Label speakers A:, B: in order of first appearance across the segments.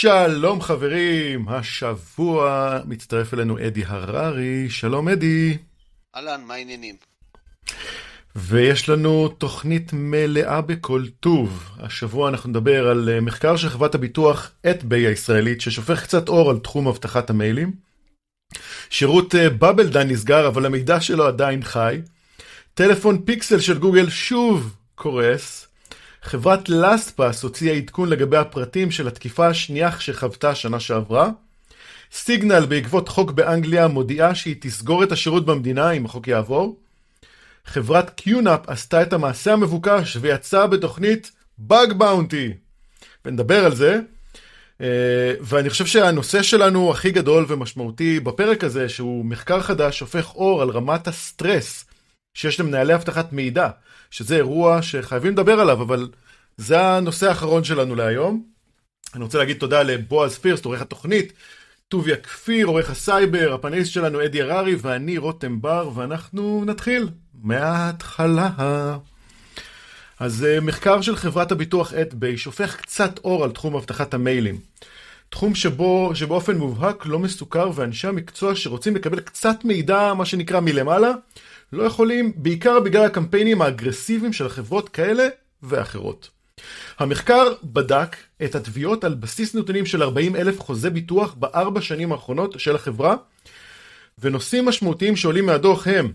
A: שלום חברים, השבוע מצטרף אלינו אדי הררי, שלום אדי.
B: אהלן, מה העניינים?
A: ויש לנו תוכנית מלאה בכל טוב. השבוע אנחנו נדבר על אה, מחקר של חברת הביטוח אטביי הישראלית ששופך קצת אור על תחום אבטחת המיילים. שירות בבלדן אה, נסגר אבל המידע שלו עדיין חי. טלפון פיקסל של גוגל שוב קורס. חברת LastPass הוציאה עדכון לגבי הפרטים של התקיפה השנייה שחוותה שנה שעברה. Signal בעקבות חוק באנגליה מודיעה שהיא תסגור את השירות במדינה אם החוק יעבור. חברת QNAP עשתה את המעשה המבוקש ויצאה בתוכנית bug bounty. ונדבר על זה. אה, ואני חושב שהנושא שלנו הכי גדול ומשמעותי בפרק הזה, שהוא מחקר חדש, שופך אור על רמת הסטרס שיש למנהלי אבטחת מידע, שזה אירוע שחייבים לדבר עליו, אבל זה הנושא האחרון שלנו להיום. אני רוצה להגיד תודה לבועז פירסט, עורך התוכנית, טוביה כפיר, עורך הסייבר, הפאנליסט שלנו אדי הררי, ואני רותם בר, ואנחנו נתחיל מההתחלה. אז אה, מחקר של חברת הביטוח At-Bay שופך קצת אור על תחום אבטחת המיילים. תחום שבו, שבאופן מובהק לא מסוקר ואנשי המקצוע שרוצים לקבל קצת מידע, מה שנקרא מלמעלה, לא יכולים, בעיקר בגלל הקמפיינים האגרסיביים של חברות כאלה ואחרות. המחקר בדק את התביעות על בסיס נתונים של 40 אלף חוזי ביטוח בארבע שנים האחרונות של החברה, ונושאים משמעותיים שעולים מהדוח הם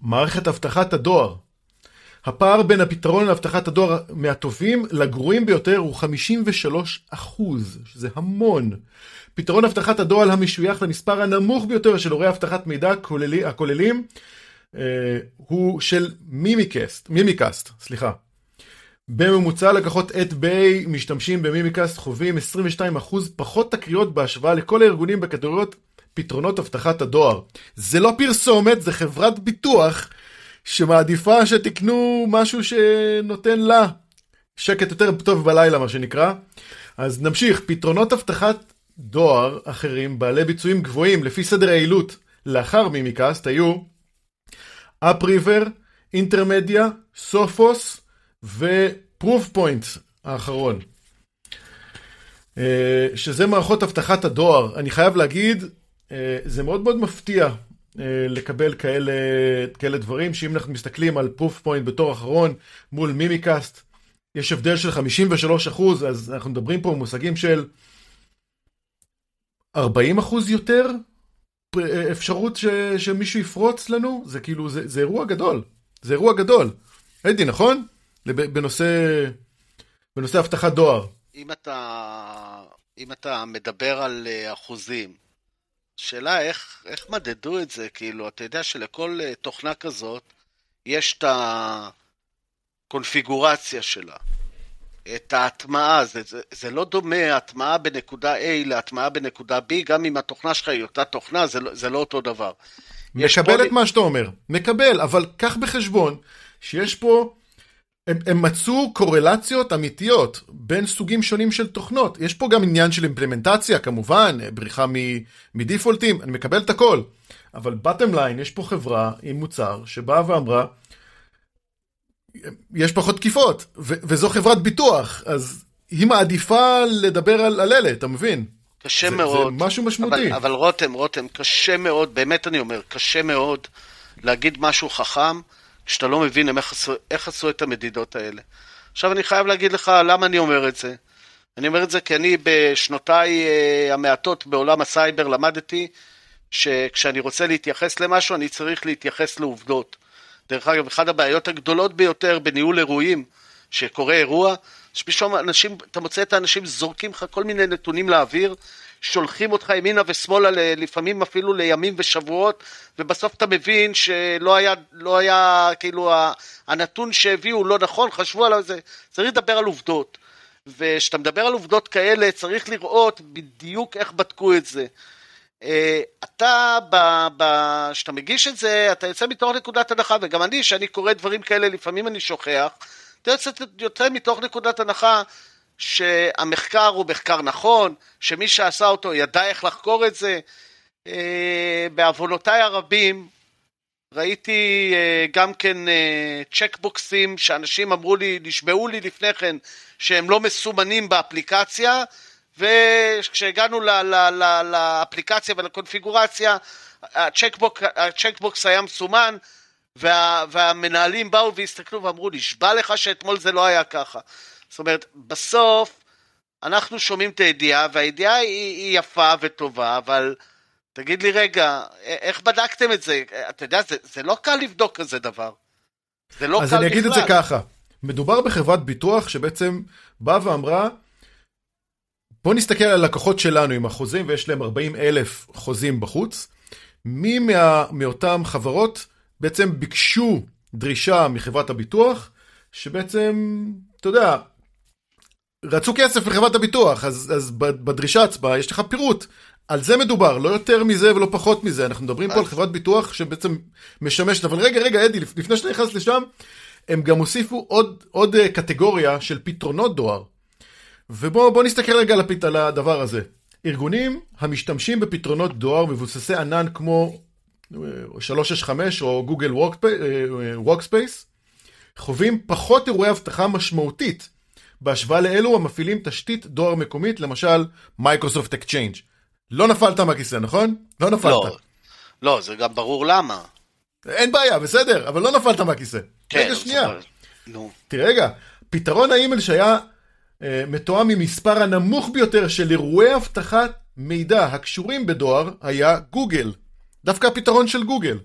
A: מערכת אבטחת הדואר. הפער בין הפתרון לאבטחת הדואר מהטובים לגרועים ביותר הוא 53 אחוז, שזה המון. פתרון אבטחת הדואר המשוייך למספר הנמוך ביותר של הורי אבטחת מידע הכוללים, הוא של מימיקסט, מימיקאסט, סליחה. בממוצע לקוחות את ביי משתמשים במימיקאסט חווים 22% פחות תקריות בהשוואה לכל הארגונים בקטגוריות פתרונות אבטחת הדואר. זה לא פרסומת, זה חברת ביטוח שמעדיפה שתקנו משהו שנותן לה שקט יותר טוב בלילה, מה שנקרא. אז נמשיך, פתרונות אבטחת דואר אחרים בעלי ביצועים גבוהים לפי סדר היעילות לאחר Mimecast היו AppRiver, Intermedia, Sophos ו Proofpoint האחרון. אה, שזה מערכות אבטחת הדואר. אני חייב להגיד, אה, זה מאוד מאוד מפתיע אה, לקבל כאלה, כאלה דברים, שאם אנחנו מסתכלים על Proofpoint בתור אחרון מול Mimecast, יש הבדל של 53 אחוז, אז אנחנו מדברים פה במושגים של 40 אחוז יותר אפשרות ש, שמישהו יפרוץ לנו, זה כאילו, זה, זה אירוע גדול. זה אירוע גדול. אדי, נכון? בנושא, בנושא אבטחת דואר.
B: אם אתה, אם אתה מדבר על אה, אחוזים, שאלה איך, איך מדדו את זה, כאילו, אתה יודע שלכל אה, תוכנה כזאת יש את הקונפיגורציה שלה. את ההטמעה, זה, זה, זה לא דומה הטמעה בנקודה A להטמעה בנקודה B, גם אם התוכנה שלך היא אותה תוכנה, זה, לא, זה לא אותו דבר.
A: מקבל פה... את מה שאתה אומר, מקבל, אבל קח בחשבון שיש פה, הם, הם מצאו קורלציות אמיתיות בין סוגים שונים של תוכנות. יש פה גם עניין של אימפלמנטציה, כמובן, בריחה מדיפולטים, אני מקבל את הכל. אבל bottom line, יש פה חברה עם מוצר שבאה ואמרה, יש פחות תקיפות, ו- וזו חברת ביטוח, אז היא מעדיפה לדבר על, על אלה, אתה מבין?
B: קשה זה, מאוד.
A: זה משהו משמעותי.
B: אבל, אבל רותם, רותם, קשה מאוד, באמת אני אומר, קשה מאוד להגיד משהו חכם, כשאתה לא מבין איך עשו, איך עשו את המדידות האלה. עכשיו אני חייב להגיד לך למה אני אומר את זה. אני אומר את זה כי אני בשנותיי אה, המעטות בעולם הסייבר למדתי שכשאני רוצה להתייחס למשהו אני צריך להתייחס לעובדות. דרך אגב, אחת הבעיות הגדולות ביותר בניהול אירועים, שקורה אירוע, שפתאום אנשים, אתה מוצא את האנשים זורקים לך כל מיני נתונים לאוויר, שולחים אותך ימינה ושמאלה, לפעמים אפילו לימים ושבועות, ובסוף אתה מבין שלא היה, לא היה, כאילו, הנתון שהביאו לא נכון, חשבו עליו, זה, צריך לדבר על עובדות. וכשאתה מדבר על עובדות כאלה, צריך לראות בדיוק איך בדקו את זה. אה, אתה, כשאתה מגיש את זה, אתה יוצא מתוך נקודת הנחה, וגם אני, כשאני קורא דברים כאלה, לפעמים אני שוכח, אתה יוצא, יוצא מתוך נקודת הנחה שהמחקר הוא מחקר נכון, שמי שעשה אותו ידע איך לחקור את זה. אה, בעוונותיי הרבים, ראיתי אה, גם כן צ'קבוקסים שאנשים אמרו לי, נשבעו לי לפני כן שהם לא מסומנים באפליקציה, וכשהגענו לאפליקציה ולקונפיגורציה, הצ'קבוק, הצ'קבוקס היה מסומן, וה, והמנהלים באו והסתכלו ואמרו נשבע לך שאתמול זה לא היה ככה. זאת אומרת, בסוף אנחנו שומעים את הידיעה, והידיעה היא, היא יפה וטובה, אבל תגיד לי רגע, איך בדקתם את זה? אתה יודע, זה, זה לא קל לבדוק כזה דבר.
A: זה לא קל בכלל. אז אני אגיד. את זה ככה, מדובר בחברת ביטוח שבעצם באה ואמרה, בוא נסתכל על הלקוחות שלנו עם החוזים, ויש להם 40 אלף חוזים בחוץ. מי מה, מאותן חברות בעצם ביקשו דרישה מחברת הביטוח, שבעצם, אתה יודע, רצו כסף מחברת הביטוח, אז, אז בדרישה עצמה יש לך פירוט. על זה מדובר, לא יותר מזה ולא פחות מזה. אנחנו מדברים פה על חברת ביטוח שבעצם משמשת, אבל רגע, רגע, אדי, לפני שאתה נכנס לשם, הם גם הוסיפו עוד, עוד אה, קטגוריה של פתרונות דואר. ובואו נסתכל רגע על הדבר הזה. ארגונים המשתמשים בפתרונות דואר מבוססי ענן כמו 365 או גוגל Workspace, חווים פחות אירועי אבטחה משמעותית בהשוואה לאלו המפעילים תשתית דואר מקומית, למשל מייקרוסופט Exchange. לא נפלת מהכיסא, נכון? לא נפלת.
B: לא, לא, זה גם ברור למה.
A: אין בעיה, בסדר, אבל לא נפלת מהכיסא. כן. רגע, שנייה. נו. תראה רגע, פתרון האימייל שהיה אה, מתואם עם מספר הנמוך ביותר של אירועי אבטחת מידע הקשורים בדואר היה גוגל. דווקא הפתרון של גוגל.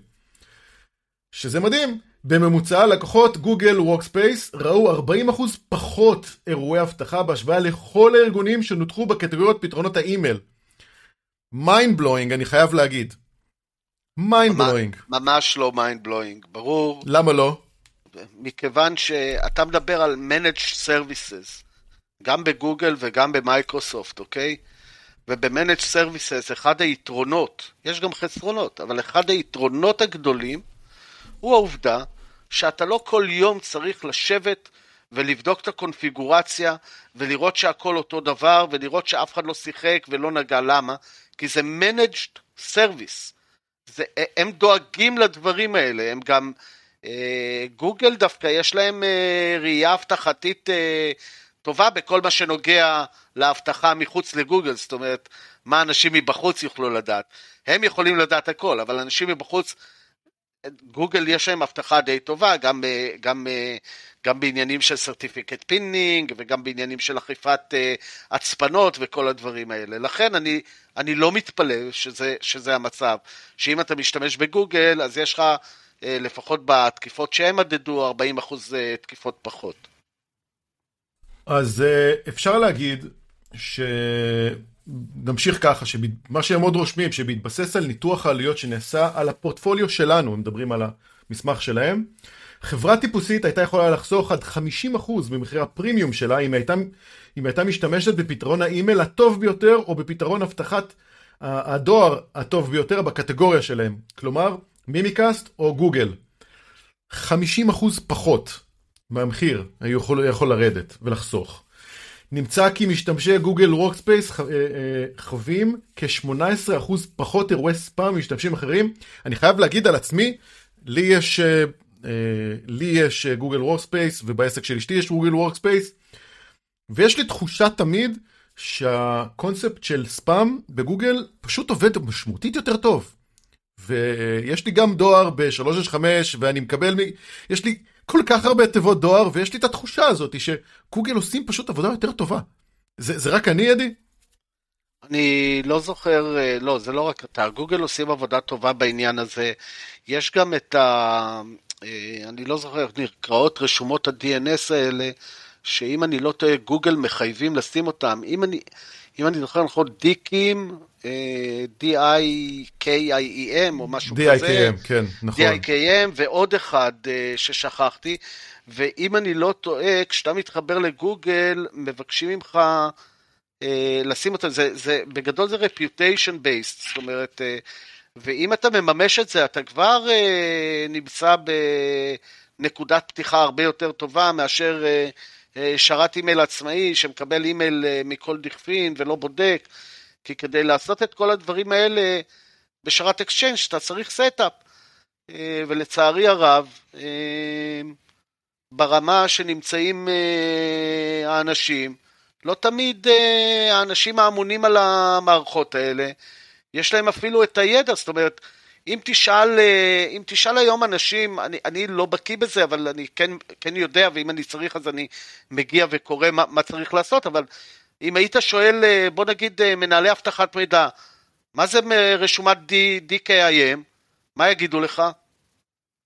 A: שזה מדהים, בממוצע לקוחות גוגל Workspace ראו 40% פחות אירועי אבטחה בהשוואה לכל הארגונים שנותחו בקטגוריות פתרונות האימייל. mind blowing אני חייב להגיד. מיינד בלואינג.
B: ממש לא mind blowing, ברור.
A: למה לא?
B: מכיוון שאתה מדבר על Managed Services, גם בגוגל וגם במייקרוסופט, אוקיי? וב-Managed Services אחד היתרונות, יש גם חסרונות, אבל אחד היתרונות הגדולים הוא העובדה שאתה לא כל יום צריך לשבת ולבדוק את הקונפיגורציה ולראות שהכל אותו דבר ולראות שאף אחד לא שיחק ולא נגע למה, כי זה Managed Service. זה, הם דואגים לדברים האלה, הם גם, אה, גוגל דווקא יש להם אה, ראייה אבטחתית אה, טובה בכל מה שנוגע לאבטחה מחוץ לגוגל, זאת אומרת, מה אנשים מבחוץ יוכלו לדעת. הם יכולים לדעת הכל, אבל אנשים מבחוץ, גוגל יש להם אבטחה די טובה, גם, גם, גם בעניינים של certificate pinning וגם בעניינים של אכיפת הצפנות וכל הדברים האלה. לכן אני, אני לא מתפלא שזה, שזה המצב, שאם אתה משתמש בגוגל, אז יש לך, לפחות בתקיפות שהם מדדו, 40% תקיפות פחות.
A: אז אה, אפשר להגיד שנמשיך ככה, שמה שהם עוד רושמים, שבהתבסס על ניתוח העלויות שנעשה על הפורטפוליו שלנו, הם מדברים על המסמך שלהם, חברה טיפוסית הייתה יכולה לחסוך עד 50% ממחיר הפרימיום שלה אם הייתה, אם הייתה משתמשת בפתרון האימייל הטוב ביותר או בפתרון אבטחת הדואר הטוב ביותר בקטגוריה שלהם, כלומר Mimecast או גוגל. 50% פחות. מהמחיר יכול, יכול לרדת ולחסוך. נמצא כי משתמשי גוגל Workspace אה, אה, חווים כ-18% פחות אירועי ספאם ממשתמשים אחרים. אני חייב להגיד על עצמי, לי יש, אה, לי יש גוגל Workspace ובעסק של אשתי יש גוגל Workspace ויש לי תחושה תמיד שהקונספט של ספאם בגוגל פשוט עובד משמעותית יותר טוב. ויש לי גם דואר ב-365 ואני מקבל, מ... יש לי כל כך הרבה תיבות דואר, ויש לי את התחושה הזאת שגוגל עושים פשוט עבודה יותר טובה. זה, זה רק אני, אדי?
B: אני לא זוכר, אה, לא, זה לא רק אתה, גוגל עושים עבודה טובה בעניין הזה. יש גם את ה... אה, אני לא זוכר איך נקראות רשומות ה-DNS האלה, שאם אני לא טועה, גוגל מחייבים לשים אותם. אם אני, אם אני זוכר נכון, דיקים, D-I-K-I-E-M או משהו
A: D-I-K-M,
B: כזה.
A: D-I-K-M, כן, נכון.
B: D-I-K-M ועוד אחד uh, ששכחתי. ואם אני לא טועה, כשאתה מתחבר לגוגל, מבקשים ממך אה, לשים אותם, זה, זה, בגדול זה reputation based, זאת אומרת, ואם אתה מממש את זה, אתה כבר נמצא בנקודת פתיחה הרבה יותר טובה מאשר שרת אימייל עצמאי שמקבל אימייל אה, מכל דכפין ולא בודק. כי כדי לעשות את כל הדברים האלה בשרת Exchange, אתה צריך setup. אה, ולצערי הרב, אה, ברמה שנמצאים אה, האנשים, לא תמיד אה, האנשים האמונים על המערכות האלה, יש להם אפילו את הידע, זאת אומרת, אם תשאל, אה, אם תשאל היום אנשים, אני, אני לא בקיא בזה, אבל אני כן, כן יודע, ואם אני צריך אז אני מגיע וקורא מה, מה צריך לעשות, אבל אם היית שואל, אה, בוא נגיד, אה, מנהלי אבטחת מידע, מה זה רשומת DKIM, מה יגידו לך?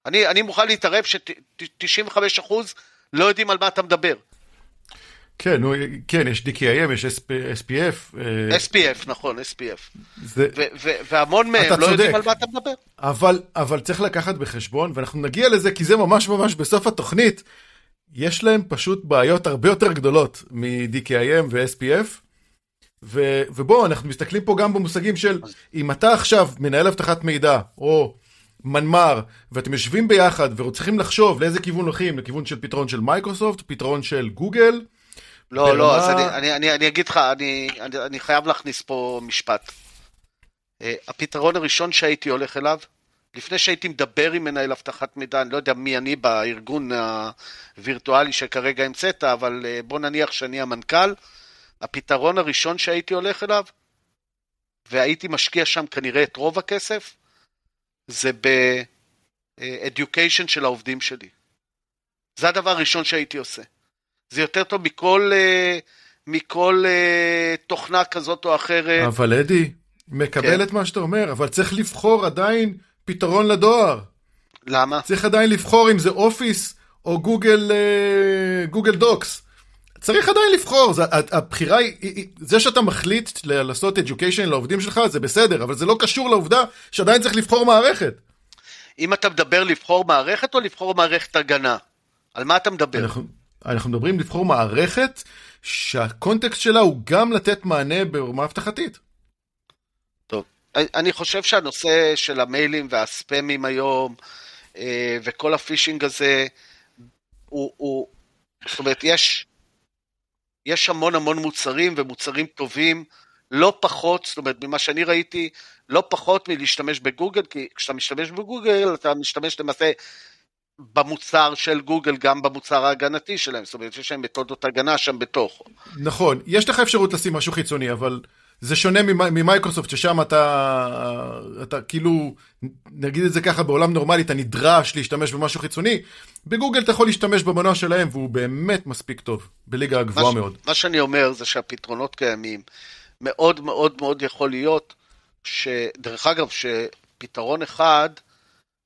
B: אני, אני מוכן להתערב ש-95% לא יודעים על מה אתה מדבר.
A: כן, נו, כן, יש DKIM, יש SPF.
B: SPF, נכון, SPF. זה... והמון מהם לא צודק, יודעים על מה אתה מדבר.
A: אבל, אבל צריך לקחת בחשבון, ואנחנו נגיע לזה כי זה ממש ממש בסוף התוכנית, יש להם פשוט בעיות הרבה יותר גדולות מ-DKIM ו-SPF. ו- ובואו, אנחנו מסתכלים פה גם במושגים של אם אתה עכשיו מנהל אבטחת מידע, או מנמ"ר, ואתם יושבים ביחד וצריכים לחשוב לאיזה כיוון הולכים, לכיוון של פתרון של מייקרוסופט, פתרון של גוגל,
B: לא, ברמה... לא, אז אני, אני, אני, אני אגיד לך, אני, אני, אני חייב להכניס פה משפט. Uh, הפתרון הראשון שהייתי הולך אליו, לפני שהייתי מדבר עם מנהל אבטחת מידע, אני לא יודע מי אני בארגון הווירטואלי שכרגע המצאת, אבל uh, בוא נניח שאני המנכ"ל, הפתרון הראשון שהייתי הולך אליו, והייתי משקיע שם כנראה את רוב הכסף, זה ב-education של העובדים שלי. זה הדבר הראשון שהייתי עושה. זה יותר טוב מכל, אה, מכל אה, תוכנה כזאת או אחרת.
A: אבל אדי, מקבל כן. את מה שאתה אומר, אבל צריך לבחור עדיין פתרון לדואר.
B: למה?
A: צריך עדיין לבחור אם זה אופיס או גוגל, אה, גוגל דוקס. צריך עדיין לבחור, זה, הבחירה היא, זה שאתה מחליט לעשות education לעובדים שלך זה בסדר, אבל זה לא קשור לעובדה שעדיין צריך לבחור מערכת.
B: אם אתה מדבר לבחור מערכת או לבחור מערכת הגנה? על מה אתה מדבר? אנחנו,
A: אנחנו מדברים לבחור מערכת שהקונטקסט שלה הוא גם לתת מענה ברמה אבטחתית.
B: טוב, אני חושב שהנושא של המיילים והספאמים היום אה, וכל הפישינג הזה הוא, הוא זאת אומרת, יש, יש המון המון מוצרים ומוצרים טובים, לא פחות, זאת אומרת, ממה שאני ראיתי, לא פחות מלהשתמש בגוגל, כי כשאתה משתמש בגוגל, אתה משתמש למעשה במוצר של גוגל, גם במוצר ההגנתי שלהם, זאת אומרת שיש להם מתודות הגנה שם בתוך.
A: נכון, יש לך אפשרות לשים משהו חיצוני, אבל זה שונה ממייקרוסופט, ששם אתה, אתה כאילו, נגיד את זה ככה, בעולם נורמלי אתה נדרש להשתמש במשהו חיצוני, בגוגל אתה יכול להשתמש במנוע שלהם, והוא באמת מספיק טוב, בליגה הגבוהה מאוד.
B: מה שאני אומר זה שהפתרונות קיימים. מאוד מאוד מאוד יכול להיות, שדרך אגב, שפתרון אחד,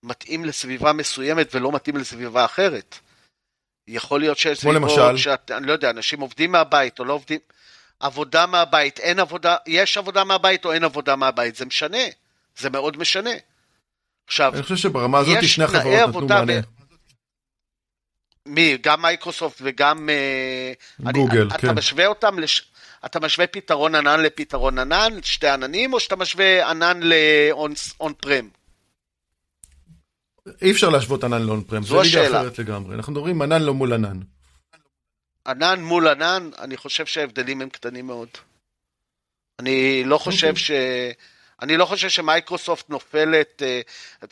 B: מתאים לסביבה מסוימת ולא מתאים לסביבה אחרת. יכול להיות שיש
A: סביבות
B: שאת, אני לא יודע, אנשים עובדים מהבית או לא עובדים, עבודה מהבית, אין עבודה, יש עבודה מהבית או אין עבודה מהבית, זה משנה, זה מאוד משנה.
A: עכשיו, אני חושב שברמה הזאת שני החברות נתנו מענה.
B: מי? גם מייקרוסופט וגם...
A: אה, גוגל, אני, כן.
B: אתה משווה אותם, לש... אתה משווה פתרון ענן לפתרון ענן, שתי עננים, או שאתה משווה ענן ל on-prem?
A: אי אפשר להשוות ענן לאון פרם, זו ליגה אחרת לגמרי. אנחנו מדברים ענן לא מול ענן.
B: ענן מול ענן, אני חושב שההבדלים הם קטנים מאוד. אני לא אוקיי. חושב ש... אני לא חושב שמייקרוסופט נופלת, אה,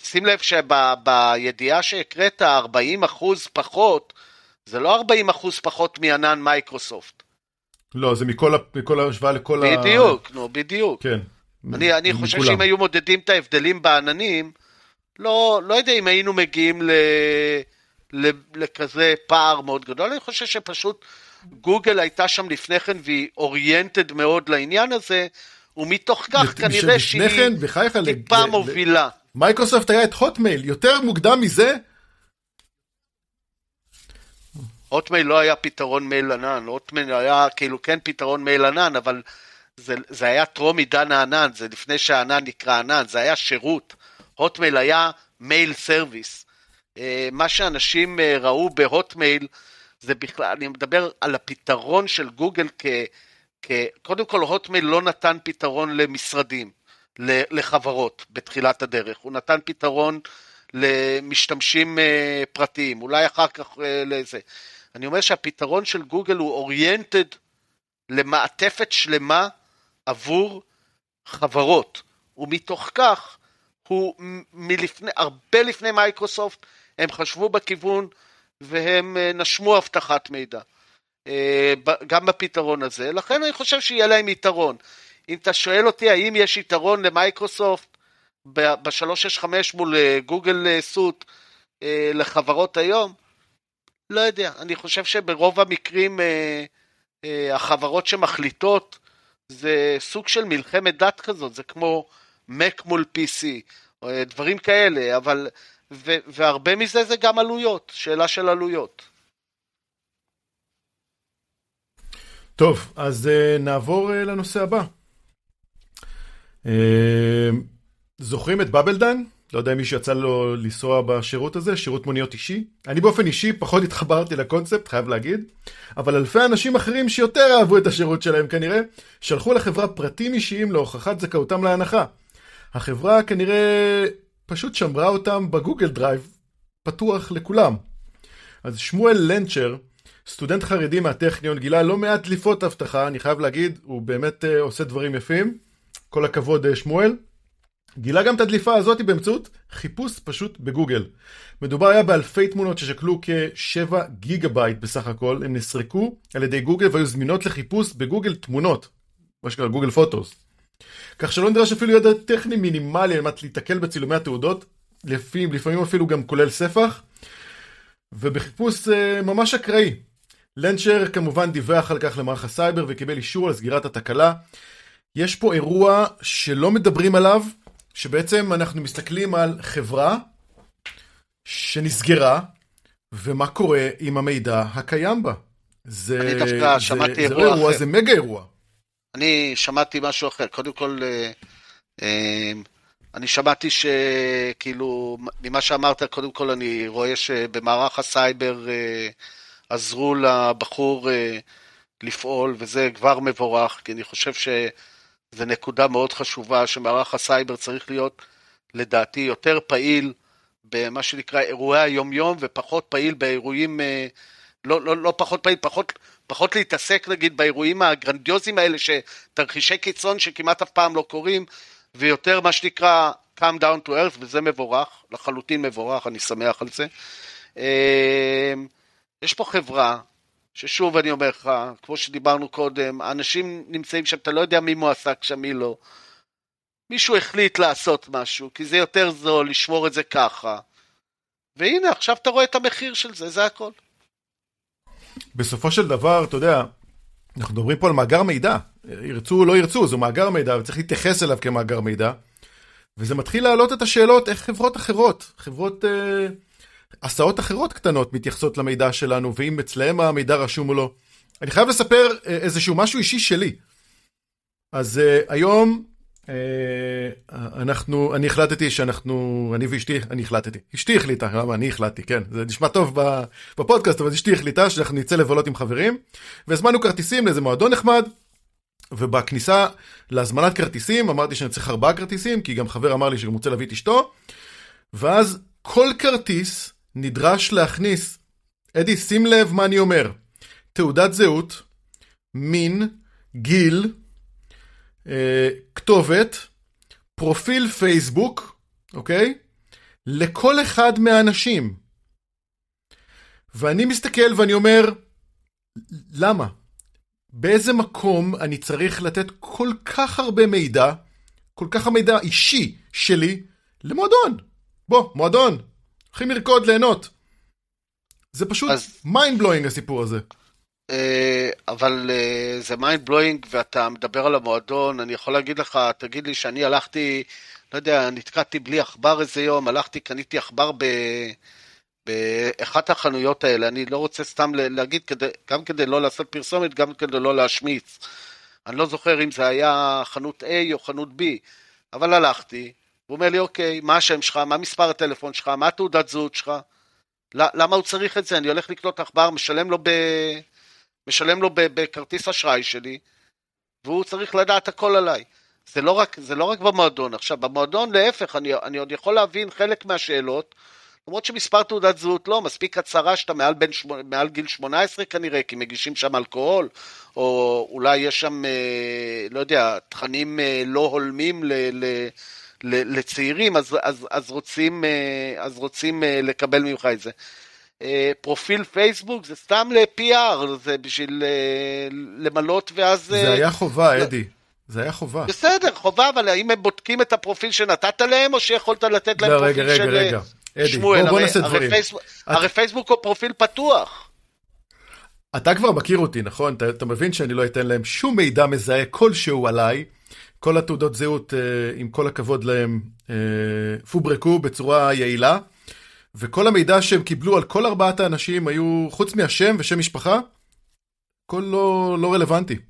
B: שים לב שבידיעה שהקראת 40 אחוז פחות, זה לא 40 אחוז פחות מענן מייקרוסופט.
A: לא, זה מכל, מכל ההשוואה לכל
B: בדיוק, ה... בדיוק, נו, בדיוק.
A: כן.
B: אני, אני חושב שאם היו מודדים את ההבדלים בעננים, לא, לא יודע אם היינו מגיעים ל, ל, לכזה פער מאוד גדול, אני חושב שפשוט גוגל הייתה שם לפני כן והיא oriented מאוד לעניין הזה, ומתוך כך כנראה שהיא כן, טיפה ל... מובילה.
A: מייקרוסופט היה את הוטמייל, יותר מוקדם מזה?
B: הוטמייל לא היה פתרון מייל ענן, הוטמייל היה כאילו כן פתרון מייל ענן, אבל זה, זה היה טרום עידן הענן, זה לפני שהענן נקרא ענן, זה היה שירות. הוטמייל היה mail service. אה, מה שאנשים אה, ראו בהוטמייל זה בכלל, אני מדבר על הפתרון של גוגל כ... כ קודם כל הוטמייל לא נתן פתרון למשרדים, לחברות בתחילת הדרך, הוא נתן פתרון למשתמשים אה, פרטיים, אולי אחר כך לזה. אני אומר שהפתרון של גוגל הוא אוריינטד למעטפת שלמה עבור חברות, ומתוך כך הוא מלפני, הרבה לפני מייקרוסופט, הם חשבו בכיוון והם אה, נשמו אבטחת מידע. אה, גם בפתרון הזה, לכן אני חושב שיהיה להם יתרון. אם אתה שואל אותי האם יש יתרון למייקרוסופט ב-365 מול אה, גוגל Suite לחברות היום, לא יודע. אני חושב שברוב המקרים החברות שמחליטות זה סוג של מלחמת דת כזאת, זה כמו Mac מול PC, דברים כאלה, אבל, ו, והרבה מזה זה גם עלויות, שאלה של עלויות.
A: טוב, אז uh, נעבור uh, לנושא הבא. Uh, זוכרים את בבלדן? לא יודע אם מישהו יצא לו לנסוע בשירות הזה, שירות מוניות אישי. אני באופן אישי פחות התחברתי לקונספט, חייב להגיד, אבל אלפי אנשים אחרים שיותר אהבו את השירות שלהם כנראה, שלחו לחברה פרטים אישיים להוכחת זכאותם להנחה. החברה כנראה פשוט שמרה אותם בגוגל Drive, פתוח לכולם. אז שמואל לנצ'ר, סטודנט חרדי מהטכניון, גילה לא מעט דליפות אבטחה, אני חייב להגיד, הוא באמת אה, עושה דברים יפים. כל הכבוד אה, שמואל. גילה גם את הדליפה הזאת באמצעות חיפוש פשוט בגוגל. מדובר היה באלפי תמונות ששקלו כ-7 גיגה בייט בסך הכל, הם נסרקו על ידי גוגל והיו זמינות לחיפוש בגוגל תמונות, מה שקרוי גוגל Google Photos. כך שלא נדרש אפילו ידע טכני מינימלי על מנת להיתקל בצילומי התעודות, לפעמים, לפעמים אפילו גם כולל ספח, ובחיפוש אה, ממש אקראי. לנצ'ר כמובן דיווח על כך למערך הסייבר וקיבל אישור על סגירת התקלה. יש פה אירוע שלא מדברים עליו, שבעצם אנחנו מסתכלים על חברה שנסגרה, ומה קורה עם המידע הקיים בה.
B: זה, אני דווקא זה, שמעתי
A: זה לא אירוע, אחר. זה מגה אירוע.
B: אני שמעתי משהו אחר. קודם כל, אה, אה, אני שמעתי שכאילו, ממה שאמרת, קודם כל אני רואה שבמערך הסייבר אה, עזרו לבחור לפעול, וזה כבר מבורך, כי אני חושב שזו נקודה מאוד חשובה, שמערך הסייבר צריך להיות, לדעתי, יותר פעיל במה שנקרא אירועי היומיום, ופחות פעיל באירועים, לא, לא, לא פחות פעיל, פחות פחות להתעסק נגיד באירועים הגרנדיוזיים האלה, שתרחישי קיצון שכמעט אף פעם לא קורים, ויותר מה שנקרא come down to earth, וזה מבורך, לחלוטין מבורך, אני שמח על זה. אמ, יש פה חברה, ששוב אני אומר לך, כמו שדיברנו קודם, האנשים נמצאים שם, אתה לא יודע מי מועסק שם, מי לא. מישהו החליט לעשות משהו, כי זה יותר זול לשמור את זה ככה. והנה, עכשיו אתה רואה את המחיר של זה, זה הכל.
A: בסופו של דבר, אתה יודע, אנחנו מדברים פה על מאגר מידע. ירצו או לא ירצו, זה מאגר מידע, וצריך להתייחס אליו כמאגר מידע. וזה מתחיל להעלות את השאלות איך חברות אחרות, חברות אה, הסעות אחרות קטנות מתייחסות למידע שלנו, ואם אצלהם המידע רשום או לא. אני חייב לספר אה, איזשהו משהו אישי שלי. אז אה, היום אנחנו, אני החלטתי שאנחנו, אני ואשתי, אני החלטתי, אשתי החליטה, למה אני החלטתי, כן, זה נשמע טוב בפודקאסט, אבל אשתי החליטה שאנחנו נצא לבלות עם חברים, והזמנו כרטיסים לאיזה מועדון נחמד, ובכניסה להזמנת כרטיסים אמרתי שאני צריך ארבעה כרטיסים, כי גם חבר אמר לי שהוא רוצה להביא את אשתו, ואז כל כרטיס נדרש להכניס, אדי, שים לב מה אני אומר, תעודת זהות, מין, גיל, אה, כתובת, פרופיל פייסבוק, אוקיי? לכל אחד מהאנשים. ואני מסתכל ואני אומר, למה? באיזה מקום אני צריך לתת כל כך הרבה מידע, כל כך הרבה מידע אישי שלי, למועדון? בוא, מועדון, הולכים לרקוד, ליהנות. זה פשוט אז... mind blowing הסיפור הזה.
B: אה, אבל אה, זה mind blowing ואתה מדבר על המועדון, אני יכול להגיד לך, תגיד לי שאני הלכתי, לא יודע, נתקעתי בלי עכבר איזה יום, הלכתי, קניתי עכבר ב... באחת החנויות האלה, אני לא רוצה סתם להגיד, כדי, גם כדי לא לעשות פרסומת, גם כדי לא להשמיץ. אני לא זוכר אם זה היה חנות A או חנות B, אבל הלכתי, הוא אומר לי, אוקיי, מה השם שלך, מה מספר הטלפון שלך, מה תעודת זהות שלך? למה הוא צריך את זה? אני הולך לקנות עכבר, משלם לו ב... משלם לו בכרטיס אשראי שלי, והוא צריך לדעת הכל עליי. זה לא רק, זה לא רק במועדון. עכשיו, במועדון להפך, אני, אני עוד יכול להבין חלק מהשאלות, למרות שמספר תעודת זהות לא, מספיק הצהרה שאתה מעל, בין, מעל גיל 18 כנראה, כי מגישים שם אלכוהול, או אולי יש שם, אה, לא יודע, תכנים אה, לא הולמים ל, ל, לצעירים, אז, אז, אז רוצים, אה, אז רוצים לקבל ממך את זה. אה, פרופיל פייסבוק זה סתם ל-PR, זה בשביל אה, למלות ואז...
A: זה
B: אה,
A: היה חובה, אדי. זה היה חובה.
B: בסדר, חובה, אבל האם הם בודקים את הפרופיל שנתת להם, או שיכולת לתת להם
A: לא,
B: פרופיל
A: רגע, רגע,
B: של
A: רגע. אדי,
B: שמואל?
A: בוא, בוא
B: הרי-
A: נעשה
B: הרי
A: דברים.
B: פייסבוק- הרי פייסבוק הוא פרופיל פתוח.
A: אתה כבר מכיר אותי, נכון? אתה, אתה מבין שאני לא אתן להם שום מידע מזהה כלשהו עליי. כל התעודות זהות, אה, עם כל הכבוד להם, אה, פוברקו בצורה יעילה. וכל המידע שהם קיבלו על כל ארבעת האנשים היו, חוץ מהשם ושם משפחה, הכל לא, לא רלוונטי. לא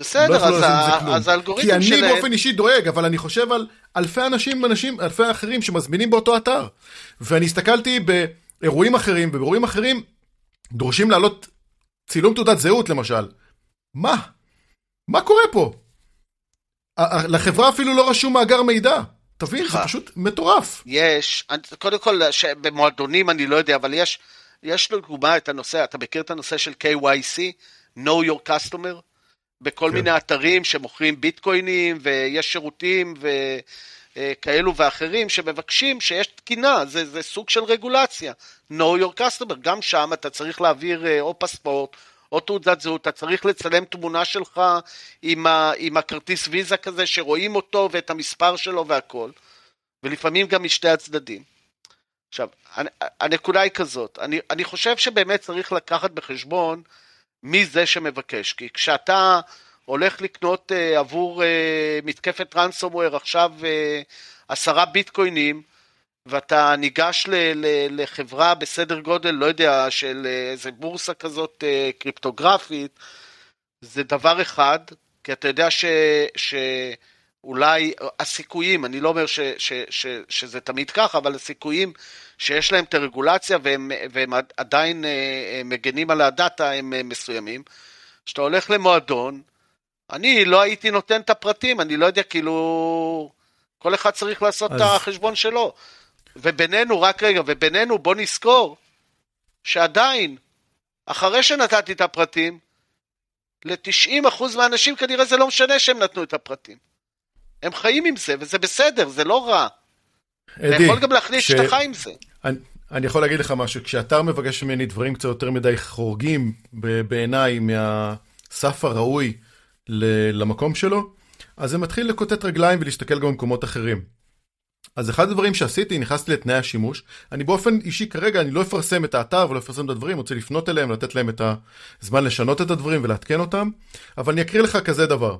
B: בסדר,
A: יכלו
B: אז, ה-. אז
A: כי
B: האלגוריתם
A: אני
B: שלהם...
A: באופן אישי דואג, אבל אני חושב על אלפי אנשים, אנשים, אלפי אחרים שמזמינים באותו אתר. ואני הסתכלתי באירועים אחרים, ובאירועים אחרים דורשים להעלות צילום תעודת זהות למשל. מה? מה קורה פה? לחברה אפילו לא רשום מאגר מידע. תבין, זה. פשוט מטורף.
B: יש, קודם כל, במועדונים אני לא יודע, אבל יש, יש לדוגמה את הנושא, אתה מכיר את הנושא של KYC, know your customer? בכל
A: כן.
B: מיני אתרים שמוכרים ביטקוינים, ויש שירותים וכאלו ואחרים שמבקשים שיש תקינה, זה, זה סוג של רגולציה. know your customer, גם שם אתה צריך להעביר אה, או פספורט, או תעודת זהות, אתה צריך לצלם תמונה שלך עם, ה, עם הכרטיס ויזה כזה, שרואים אותו ואת המספר שלו והכל. ולפעמים גם משתי הצדדים. עכשיו, הנ- הנקודה היא כזאת, אני, אני חושב שבאמת צריך לקחת בחשבון מי זה שמבקש, כי כשאתה הולך לקנות uh, עבור uh, מתקפת טרנסומוור עכשיו uh, עשרה ביטקוינים, ואתה ניגש ל, ל, לחברה בסדר גודל, לא יודע, של uh, איזה בורסה כזאת uh, קריפטוגרפית, זה דבר אחד, כי אתה יודע ש... ש אולי הסיכויים, אני לא אומר ש, ש, ש, שזה תמיד ככה, אבל הסיכויים שיש להם את הרגולציה והם, והם עדיין אה, מגנים על הדאטה הם אה, מסוימים. כשאתה הולך למועדון, אני לא הייתי נותן את הפרטים, אני לא יודע, כאילו, כל אחד צריך לעשות אז... את החשבון שלו. ובינינו, רק רגע, ובינינו בוא נזכור שעדיין, אחרי שנתתי את הפרטים, ל-90% מהאנשים כנראה זה לא משנה שהם נתנו את הפרטים. הם חיים עם זה, וזה בסדר, זה לא רע. אתה
A: אדי,
B: יכול גם להחליט
A: כש-
B: שאתה חי עם זה.
A: אני, אני יכול להגיד לך משהו, כשאתר מבקש ממני דברים קצת יותר מדי חורגים בעיניי מהסף הראוי למקום שלו, אז זה מתחיל לקוטט רגליים ולהסתכל גם במקומות אחרים. אז אחד הדברים שעשיתי, נכנסתי לתנאי השימוש, אני באופן אישי כרגע, אני לא אפרסם את האתר ולא אפרסם את הדברים, רוצה לפנות אליהם, לתת להם את הזמן לשנות את הדברים ולעדכן אותם, אבל אני אקריא לך כזה דבר.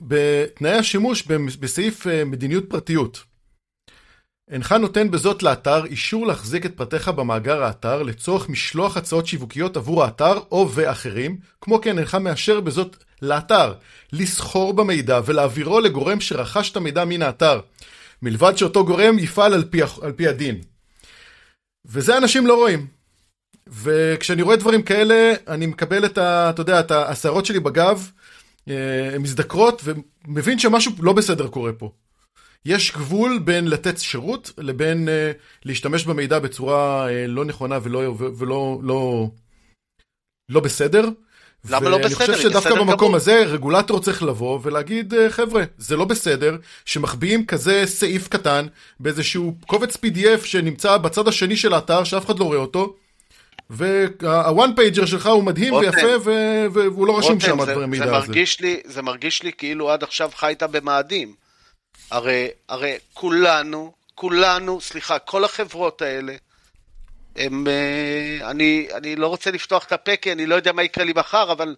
A: בתנאי השימוש בסעיף אה, מדיניות פרטיות, אינך נותן בזאת לאתר אישור להחזיק את פרטיך במאגר האתר לצורך משלוח הצעות שיווקיות עבור האתר או ואחרים, כמו כן אינך מאשר בזאת לאתר לסחור במידע ולהעבירו לגורם שרכש את המידע מן האתר, מלבד שאותו גורם יפעל על פי, על פי הדין. וזה אנשים לא רואים. וכשאני רואה דברים כאלה, אני מקבל את ה... אתה יודע, את השערות שלי בגב, אה, הן מזדקרות, ומבין שמשהו לא בסדר קורה פה. יש גבול בין לתת שירות לבין uh, להשתמש במידע בצורה uh, לא נכונה ולא, ולא לא, לא בסדר.
B: למה לא
A: ואני
B: בסדר?
A: חושב
B: היא
A: שדווקא במקום. הזה רגולטור צריך לבוא ולהגיד, אה, חבר'ה, זה לא בסדר שמחביאים כזה סעיף קטן באיזשהו קובץ PDF שנמצא בצד השני של האתר שאף אחד לא רואה אותו. וה one pager שלך הוא מדהים
B: רותם,
A: ויפה ו- והוא לא רשום שם
B: זה-
A: הדברים
B: זה
A: מידע הזה.
B: מרגיש לי, זה מרגיש לי כאילו עד עכשיו חיית במאדים. הרי, הרי כולנו, כולנו, סליחה, כל החברות האלה, הם, אה, אני, אני לא רוצה לפתוח את הפה כי אני לא יודע מה יקרה לי מחר, אבל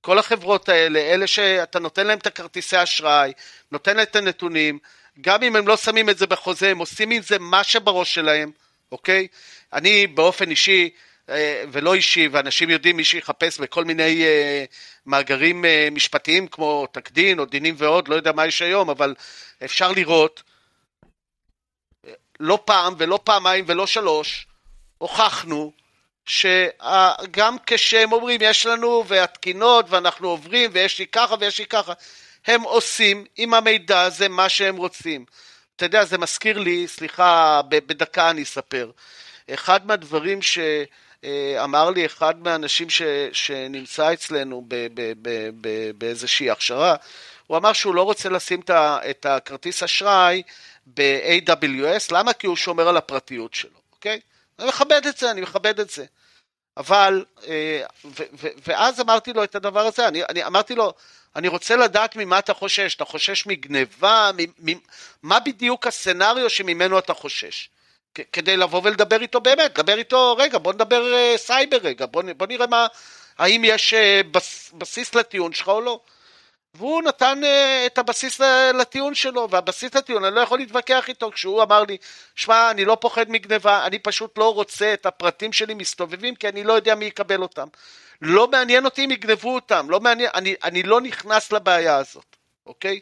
B: כל החברות האלה, אלה שאתה נותן להם את הכרטיסי אשראי, נותן להם את הנתונים, גם אם הם לא שמים את זה בחוזה, הם עושים עם זה מה שבראש שלהם, אוקיי? אני באופן אישי, אה, ולא אישי, ואנשים יודעים, מי שיחפש בכל מיני אה, מאגרים משפטיים כמו תקדין או דינים ועוד, לא יודע מה יש היום, אבל אפשר לראות, לא פעם ולא פעמיים ולא שלוש, הוכחנו שגם כשהם אומרים יש לנו והתקינות ואנחנו עוברים ויש לי ככה ויש לי ככה, הם עושים עם המידע הזה מה שהם רוצים. אתה יודע, זה מזכיר לי, סליחה, בדקה אני אספר. אחד מהדברים שאמר לי אחד מהאנשים ש, שנמצא אצלנו ב, ב, ב, ב, באיזושהי הכשרה, הוא אמר שהוא לא רוצה לשים את ה- את הכרטיס אשראי ב-AWS, למה? כי הוא שומר על הפרטיות שלו, אוקיי? אני מכבד את זה, אני מכבד את זה. אבל, אה, ו, ו, ואז אמרתי לו את הדבר הזה, אני, אני אמרתי לו, אני רוצה לדעת ממה אתה חושש, אתה חושש מגניבה, מה בדיוק הסצנריו שממנו אתה חושש? כדי לבוא ולדבר איתו באמת, דבר איתו, רגע, בוא נדבר uh, סייבר רגע, בוא, בוא נראה מה, האם יש uh, בס, בסיס לטיעון שלך או לא. והוא נתן uh, את הבסיס לטיעון שלו, והבסיס לטיעון, אני לא יכול להתווכח איתו, כשהוא אמר לי, שמע, אני לא פוחד מגניבה, אני פשוט לא רוצה את הפרטים שלי מסתובבים, כי אני לא יודע מי יקבל אותם. לא מעניין אותי אם יגנבו אותם, לא מעניין, אני, אני לא נכנס לבעיה הזאת, אוקיי?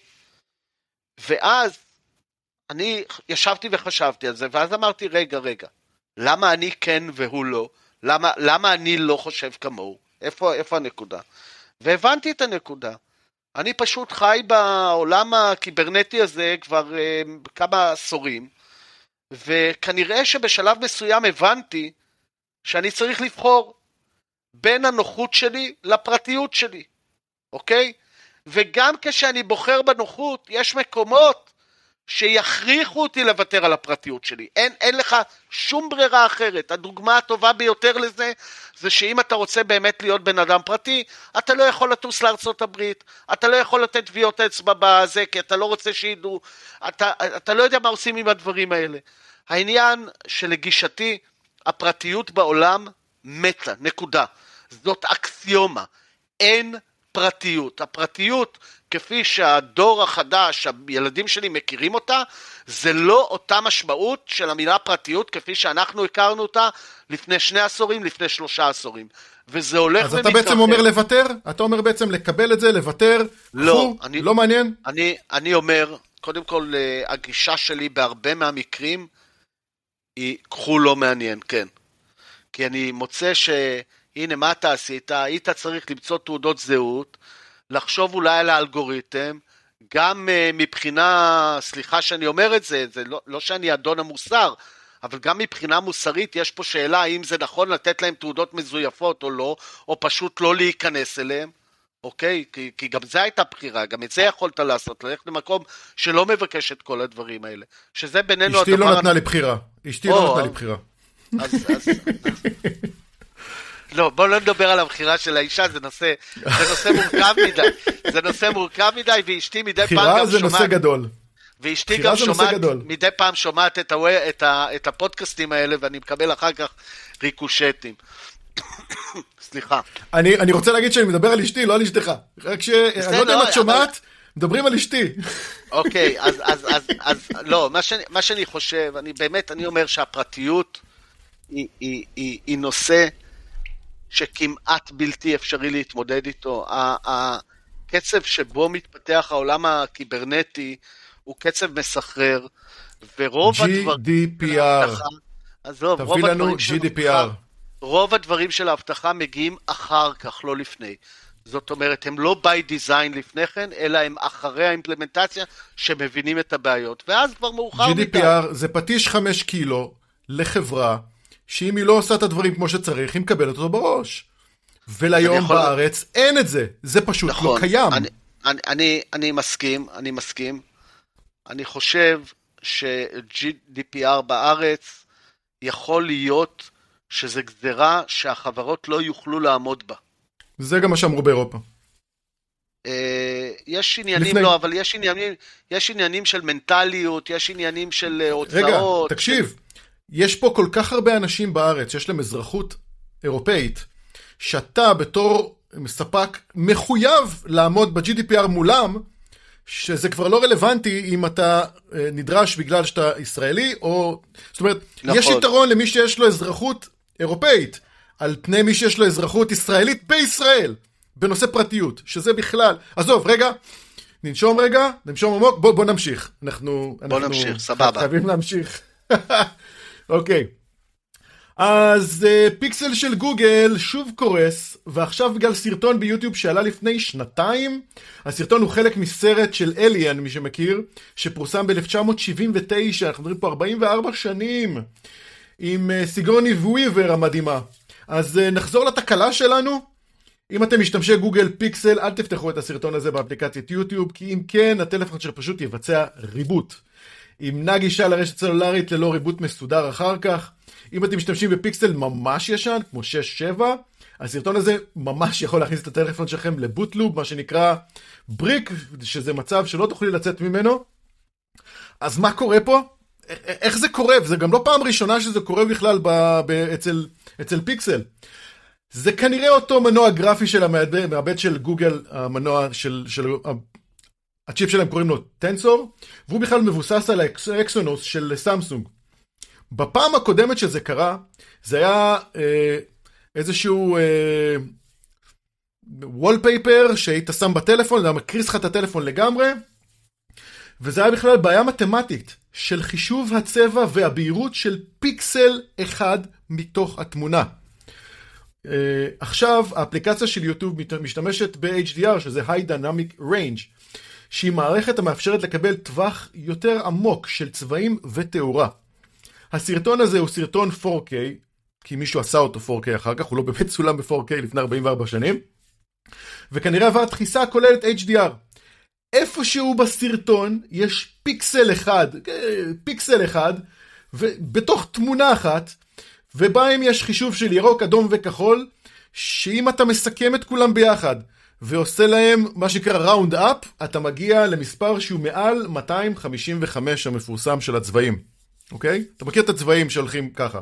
B: ואז אני ישבתי וחשבתי על זה, ואז אמרתי, רגע, רגע, למה אני כן והוא לא? למה, למה אני לא חושב כמוהו? איפה, איפה הנקודה? והבנתי את הנקודה. אני פשוט חי בעולם הקיברנטי הזה כבר uh, כמה עשורים, וכנראה שבשלב מסוים הבנתי שאני צריך לבחור בין הנוחות שלי לפרטיות שלי, אוקיי? וגם כשאני בוחר בנוחות, יש מקומות שיכריחו אותי לוותר על הפרטיות שלי. אין, אין לך שום ברירה אחרת. הדוגמה הטובה ביותר לזה, זה שאם אתה רוצה באמת להיות בן אדם פרטי, אתה לא יכול לטוס לארצות הברית, אתה לא יכול לתת טביעות אצבע בזה, כי אתה לא רוצה שידעו, אתה, אתה לא יודע מה עושים עם הדברים האלה. העניין שלגישתי, הפרטיות בעולם מתה, נקודה. זאת אקסיומה. אין פרטיות. הפרטיות, כפי שהדור החדש, הילדים שלי מכירים אותה, זה לא אותה משמעות של המילה פרטיות כפי שאנחנו הכרנו אותה לפני שני עשורים, לפני שלושה עשורים. וזה הולך
A: ומתרחב. אז אתה בעצם אומר לוותר? אתה אומר בעצם לקבל את זה, לוותר?
B: לא, חו, אני,
A: לא מעניין?
B: אני, אני אומר, קודם כל, אה, הגישה שלי בהרבה מהמקרים היא, קחו לא מעניין, כן. כי אני מוצא ש... הנה, מה אתה עשית? היית צריך למצוא תעודות זהות, לחשוב אולי על האלגוריתם, גם uh, מבחינה, סליחה שאני אומר את זה, זה לא, לא שאני אדון המוסר, אבל גם מבחינה מוסרית יש פה שאלה האם זה נכון לתת להם תעודות מזויפות או לא, או פשוט לא להיכנס אליהם, אוקיי? כי, כי גם זה הייתה בחירה, גם את זה יכולת לעשות, ללכת למקום שלא מבקש את כל הדברים האלה. שזה בינינו
A: אשתי לא נתנה לי בחירה. אשתי לא נתנה לי בחירה. אז, אז,
B: לא, בוא לא נדבר על הבחירה של האישה, זה נושא, זה נושא מורכב מדי. זה נושא מורכב מדי, ואשתי מדי פעם גם
A: שומעת... בחירה זה נושא גדול.
B: ואשתי גם שומעת, מדי פעם שומעת את, הווי, את, ה, את הפודקאסטים האלה, ואני מקבל אחר כך ריקושטים. סליחה.
A: אני, אני רוצה להגיד שאני מדבר על אשתי, לא על אשתך. רק ש... אני לא יודע אם את שומעת, מדברים על אשתי.
B: אוקיי, אז, אז, אז, אז לא, מה שאני, מה שאני חושב, אני באמת, אני אומר שהפרטיות היא, היא, היא, היא נושא שכמעט בלתי אפשרי להתמודד איתו. הקצב שבו מתפתח העולם הקיברנטי הוא קצב מסחרר, ורוב
A: הדברים... GDPR. עזוב, תביא לנו GDPR.
B: רוב הדברים של האבטחה מגיעים אחר כך, לא לפני. זאת אומרת, הם לא by design לפני כן, אלא הם אחרי האימפלמנטציה שמבינים את הבעיות, ואז כבר מאוחר
A: GDPR מדי. GDPR זה פטיש 5 קילו לחברה שאם היא לא עושה את הדברים כמו שצריך, היא מקבלת אותו בראש. וליום יכול... בארץ אין את זה, זה פשוט לא נכון, לא קיים.
B: אני, אני, אני, אני מסכים, אני מסכים. אני חושב ש-GDPR בארץ יכול להיות שזה גזירה שהחברות לא יוכלו לעמוד בה.
A: זה גם מה שאמרו באירופה.
B: אה, יש עניינים, לפני... לא, אבל יש עניינים, יש עניינים של מנטליות, יש עניינים של אה, הוצאות.
A: רגע, תקשיב, יש פה כל כך הרבה אנשים בארץ שיש להם אזרחות אירופאית, שאתה בתור ספק מחויב לעמוד ב-GDPR מולם, שזה כבר לא רלוונטי אם אתה אה, נדרש בגלל שאתה ישראלי, או... זאת אומרת, נכון. יש יתרון למי שיש לו אזרחות אירופאית, על פני מי שיש לו אזרחות ישראלית בישראל, בנושא פרטיות, שזה בכלל... עזוב, רגע, ננשום רגע, ננשום עמוק, בוא, בוא נמשיך. אנחנו...
B: בוא אנחנו נמשיך, סבבה.
A: חייבים להמשיך. אוקיי. אז uh, פיקסל של גוגל שוב קורס, ועכשיו בגלל סרטון ביוטיוב שעלה לפני שנתיים. הסרטון הוא חלק מסרט של אליאן, מי שמכיר, שפורסם ב-1979, אנחנו מדברים פה 44 שנים, עם uh, סיגרוני וויבר המדהימה. אז uh, נחזור לתקלה שלנו. אם אתם משתמשי גוגל פיקסל, אל תפתחו את הסרטון הזה באפליקציית יוטיוב, כי אם כן, הטלפון שלך פשוט יבצע ריבוט. ימנע גישה לרשת סלולרית ללא ריבוט מסודר אחר כך. אם אתם משתמשים בפיקסל ממש ישן, כמו 6-7, הסרטון הזה ממש יכול להכניס את הטלפון שלכם לבוטלוב, מה שנקרא brick, שזה מצב שלא תוכלי לצאת ממנו. אז מה קורה פה? איך זה קורה? וזה גם לא פעם ראשונה שזה קורה בכלל ב, ב, אצל, אצל פיקסל. זה כנראה אותו מנוע גרפי של המעבד של גוגל, המנוע של, של הצ'יפ שלהם קוראים לו Tensor, והוא בכלל מבוסס על ה Exynos של סמסונג. בפעם הקודמת שזה קרה, זה היה אה, איזשהו אה, וולפייפר שהיית שם בטלפון, זה היה מקריס לך את הטלפון לגמרי, וזה היה בכלל בעיה מתמטית של חישוב הצבע והבהירות של פיקסל אחד מתוך התמונה. Uh, עכשיו האפליקציה של יוטיוב משתמשת ב-HDR שזה High Dynamic Range שהיא מערכת המאפשרת לקבל טווח יותר עמוק של צבעים ותאורה. הסרטון הזה הוא סרטון 4K, כי מישהו עשה אותו 4K אחר כך, הוא לא באמת צולם ב-4K לפני 44 שנים, וכנראה עבר דחיסה כוללת HDR. איפשהו בסרטון יש פיקסל אחד, פיקסל אחד, ובתוך תמונה אחת, ובהם יש חישוב של ירוק, אדום וכחול, שאם אתה מסכם את כולם ביחד, ועושה להם מה שנקרא ראונד אפ, אתה מגיע למספר שהוא מעל 255 המפורסם של הצבעים, אוקיי? אתה מכיר את הצבעים שהולכים ככה.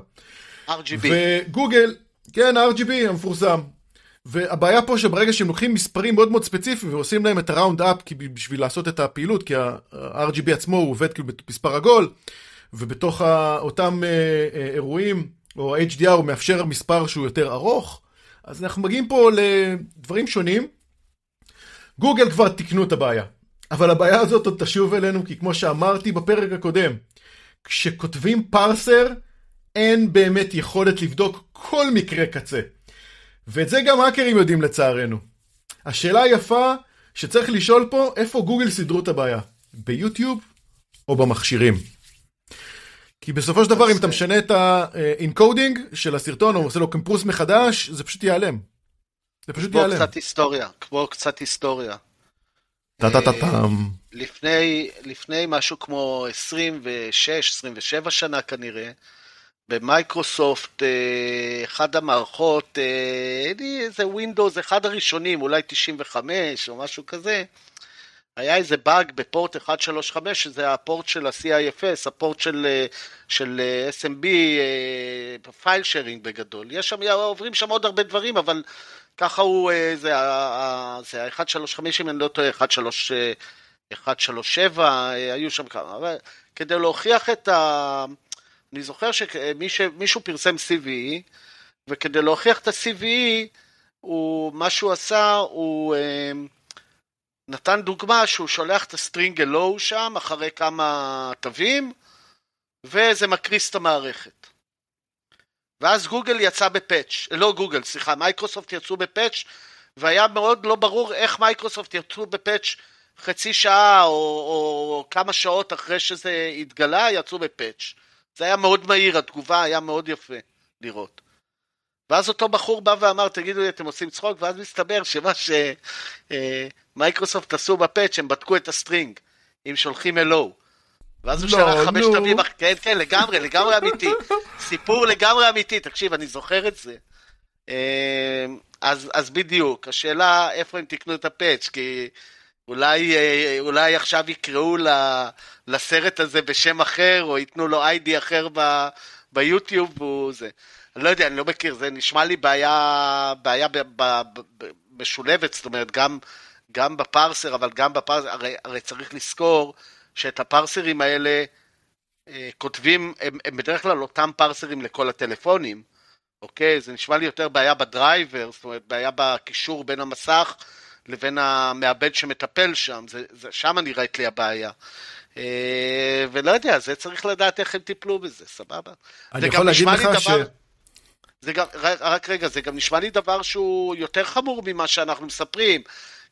B: RGB.
A: וגוגל, כן, RGB המפורסם. והבעיה פה שברגע שהם לוקחים מספרים מאוד מאוד ספציפיים ועושים להם את הראונד אפ בשביל לעשות את הפעילות, כי ה-RGB עצמו הוא עובד כאילו במספר עגול, ובתוך אותם אה, אה, אירועים, או ה-HDR הוא מאפשר מספר שהוא יותר ארוך, אז אנחנו מגיעים פה לדברים שונים. גוגל כבר תיקנו את הבעיה, אבל הבעיה הזאת עוד תשוב אלינו, כי כמו שאמרתי בפרק הקודם, כשכותבים parser, אין באמת יכולת לבדוק כל מקרה קצה. ואת זה גם האקרים יודעים לצערנו. השאלה היפה שצריך לשאול פה, איפה גוגל סידרו את הבעיה? ביוטיוב או במכשירים? כי בסופו של דבר אם אתה משנה את ה encoding של הסרטון או עושה לו compress מחדש, זה פשוט ייעלם. זה פשוט ייעלם.
B: כמו קצת היסטוריה, כמו קצת היסטוריה.
A: טה-טה-טה-טם.
B: לפני, לפני משהו כמו 26-27 שנה כנראה, במייקרוסופט, אה, אחד המערכות, אה, זה Windows, אחד הראשונים, אולי 95 או משהו כזה, היה איזה באג בפורט 135, שזה הפורט של ה-CIFS, הפורט של, אה, של SMB, file sharing בגדול. יש שם, עוברים שם עוד הרבה דברים, אבל ככה הוא, זה, זה ה-135, אם אני לא טועה, 137, היו שם כמה, אבל כדי להוכיח את ה... אני זוכר שמישהו פרסם CVE, וכדי להוכיח את ה-CVE, הוא, מה שהוא עשה, הוא אה, נתן דוגמה שהוא שולח את ה string אלו שם, אחרי כמה תווים, וזה מקריס את המערכת. ואז גוגל יצא ב patch, לא גוגל, סליחה, מייקרוסופט יצאו ב patch, והיה מאוד לא ברור איך מייקרוסופט יצאו ב patch חצי שעה או, או כמה שעות אחרי שזה התגלה, יצאו ב patch. זה היה מאוד מהיר, התגובה היה מאוד יפה לראות. ואז אותו בחור בא ואמר, תגידו לי, אתם עושים צחוק? ואז מסתבר שמה שמייקרוסופט אה, עשו ב patch, הם בדקו את ה string, אם שולחים אלו. ואז הוא לא, שלח חמש תווים, כן, כן, לגמרי, לגמרי אמיתי. סיפור לגמרי אמיתי, תקשיב, אני זוכר את זה. אה, אז, אז בדיוק, השאלה איפה הם תיקנו את הפאץ', כי אולי, אה, אולי עכשיו יקראו לסרט הזה בשם אחר, או ייתנו לו איי-די אחר ב, ביוטיוב, והוא זה. אני לא יודע, אני לא מכיר, זה נשמע לי בעיה, בעיה ב, ב, ב, ב, משולבת, זאת אומרת, גם, גם בפרסר, אבל גם בפרסר, הרי, הרי צריך לזכור שאת הפרסרים האלה אה, כותבים, הם, הם בדרך כלל אותם פרסרים לכל הטלפונים, אוקיי? זה נשמע לי יותר בעיה בדרייבר, זאת אומרת, בעיה בקישור בין המסך. לבין המעבד שמטפל שם, זה, זה, שם נראית לי הבעיה. אה, ולא יודע, זה צריך לדעת איך הם טיפלו בזה, סבבה?
A: אני יכול להגיד לך דבר, ש...
B: זה גם, רק רגע, זה גם נשמע לי דבר שהוא יותר חמור ממה שאנחנו מספרים,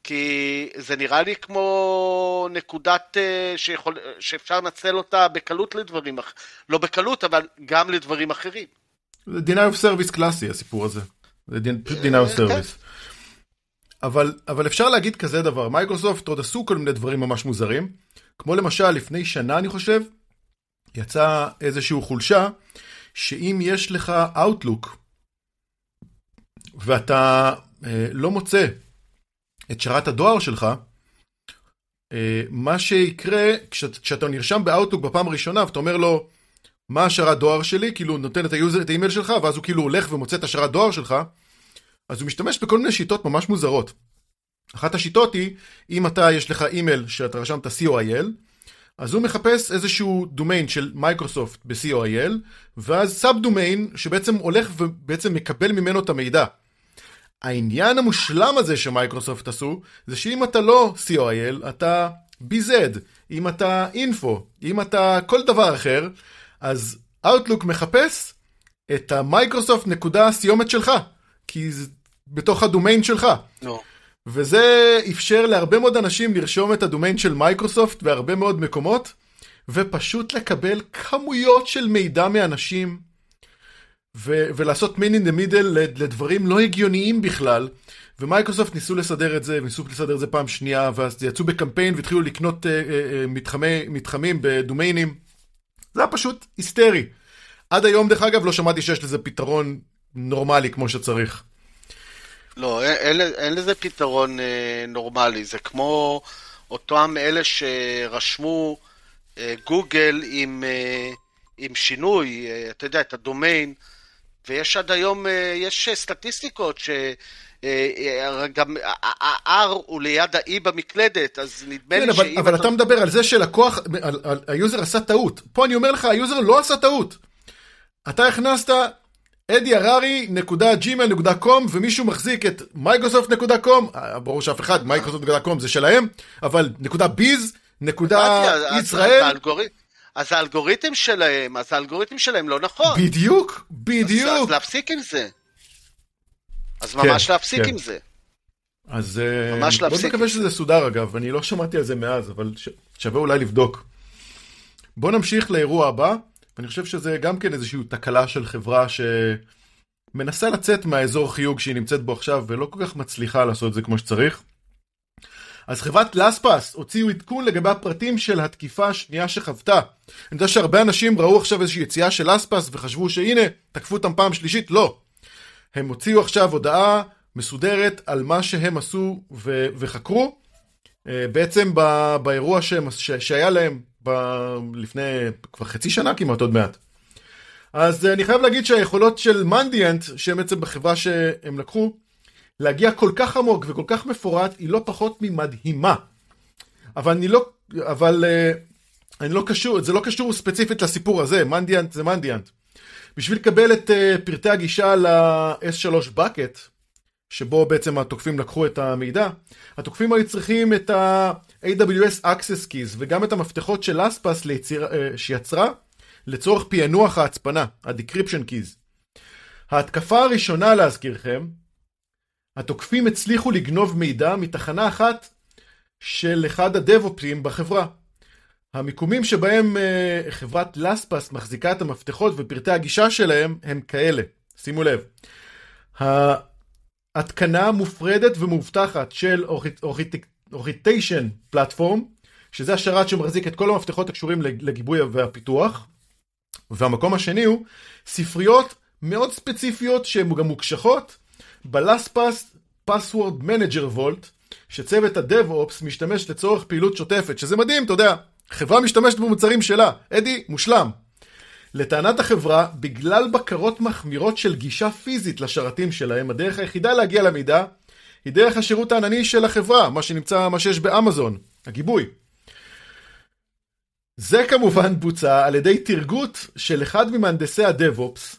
B: כי זה נראה לי כמו נקודת אה, שיכול, שאפשר לנצל אותה בקלות לדברים, לא בקלות, אבל גם לדברים אחרים.
A: זה denial of service קלאסי הסיפור הזה. זה denial of service. כן. אבל, אבל אפשר להגיד כזה דבר, מייקרוסופט עוד עשו כל מיני דברים ממש מוזרים, כמו למשל לפני שנה אני חושב, יצא איזושהי חולשה, שאם יש לך Outlook, ואתה אה, לא מוצא את שרת הדואר שלך, אה, מה שיקרה כשאת, כשאתה נרשם ב Outlook בפעם הראשונה ואתה אומר לו מה השרת דואר שלי, כאילו נותן את, ה user, את האימייל שלך ואז הוא כאילו הולך ומוצא את השרת דואר שלך, אז הוא משתמש בכל מיני שיטות ממש מוזרות. אחת השיטות היא, אם אתה, יש לך אימייל שאתה רשמת co.il, אז הוא מחפש איזשהו דומיין של מייקרוסופט ב-co.il, ואז sub domain שבעצם הולך ובעצם מקבל ממנו את המידע. העניין המושלם הזה שמייקרוסופט עשו, זה שאם אתה לא co.il, אתה BZ, אם אתה info, אם אתה כל דבר אחר, אז Outlook מחפש את המייקרוסופט נקודה סיומת שלך, כי זה בתוך הדומיין שלך.
B: נו.
A: וזה אפשר להרבה מאוד אנשים לרשום את הדומיין של מייקרוסופט בהרבה מאוד מקומות, ופשוט לקבל כמויות של מידע מאנשים. ו- ולעשות man in the middle לדברים לא הגיוניים בכלל. ומייקרוסופט ניסו לסדר את זה, וניסו לסדר את זה פעם שנייה, ואז יצאו בקמפיין והתחילו לקנות אה, אה, מתחמי, מתחמים בדומיינים. זה היה פשוט היסטרי. עד היום, דרך אגב, לא שמעתי שיש לזה פתרון נורמלי כמו שצריך.
B: לא, אין, אין, אין לזה פתרון אה, נורמלי, זה כמו אותם אלה שרשמו אה, גוגל עם, אה, עם שינוי, אה, אתה יודע, את הדומיין, ויש עד היום, אה, יש סטטיסטיקות ש... אה, גם ה-R הוא ליד ה-E במקלדת, אז נדמה
A: כן,
B: לי
A: אבל,
B: שאם
A: אבל אתה מדבר על זה שלקוח, על, על, ה user עשה טעות. פה אני אומר לך, ה user לא עשה טעות. אתה הכנסת אדי הררי נקודה Gmail נקודה com ומישהו מחזיק את מייקרוסופט נקודה קום, ברור שאף אחד, מייקרוסופט נקודה קום זה שלהם, אבל נקודה ביז, נקודה ישראל,
B: האלגוריתם- אז האלגוריתם שלהם, אז האלגוריתם שלהם לא נכון.
A: בדיוק,
B: אז-
A: בדיוק.
B: אז להפסיק עם זה. אז
A: כן,
B: ממש להפסיק
A: כן.
B: עם זה.
A: אז אה,
B: ממש
A: בוא נקווה שזה סודר אגב, אני לא שמעתי על זה מאז, אבל ש- שווה אולי לבדוק. בוא נמשיך לאירוע הבא, אני חושב שזה גם כן איזושהי תקלה של חברה שמנסה לצאת מהאזור חיוג שהיא נמצאת בו עכשיו ולא כל כך מצליחה לעשות את זה כמו שצריך. אז חברת לספס הוציאו עדכון לגבי הפרטים של התקיפה השנייה שחוותה. אני יודע שהרבה אנשים ראו עכשיו איזושהי יציאה של לספס וחשבו שהנה, תקפו אותם פעם שלישית, לא. הם הוציאו עכשיו הודעה מסודרת על מה שהם עשו ו- וחקרו. אה, בעצם ב- באירוע שהם, ש- שהיה להם ב- לפני כבר חצי שנה כמעט עוד מעט. אז אה, אני חייב להגיד שהיכולות של מנדיאנט, שהם בעצם בחברה שהם לקחו, להגיע כל כך עמוק וכל כך מפורט, היא לא פחות ממדהימה. אבל אני לא, אבל אה, אני לא קשור, זה לא קשור ספציפית לסיפור הזה, מנדיאנט זה מנדיאנט. בשביל לקבל את אה, פרטי הגישה ל-S3 bucket, שבו בעצם התוקפים לקחו את המידע, התוקפים היו צריכים את ה-AWS Access Keys וגם את המפתחות של אספס ליציר, אה, שיצרה לצורך פענוח ההצפנה, ה-Decryption Keys. ההתקפה הראשונה להזכירכם, התוקפים הצליחו לגנוב מידע מתחנה אחת של אחד הדב-אופים בחברה. המיקומים שבהם uh, חברת לספס מחזיקה את המפתחות ופרטי הגישה שלהם הם כאלה. שימו לב. ההתקנה מופרדת ומאובטחת של אוריטיישן פלטפורם, שזה השרת שמחזיק את כל המפתחות הקשורים לגיבוי והפיתוח. והמקום השני הוא ספריות מאוד ספציפיות שהן גם מוקשחות בלספס Password Manager Vault, שצוות ה-DevOps משתמש לצורך פעילות שוטפת, שזה מדהים, אתה יודע, חברה משתמשת במוצרים שלה, אדי, מושלם. לטענת החברה, בגלל בקרות מחמירות של גישה פיזית לשרתים שלהם, הדרך היחידה להגיע למידע היא דרך השירות הענני של החברה, מה שנמצא, מה שיש באמזון, הגיבוי. זה כמובן בוצע על ידי תרגות של אחד ממהנדסי הדב-אופס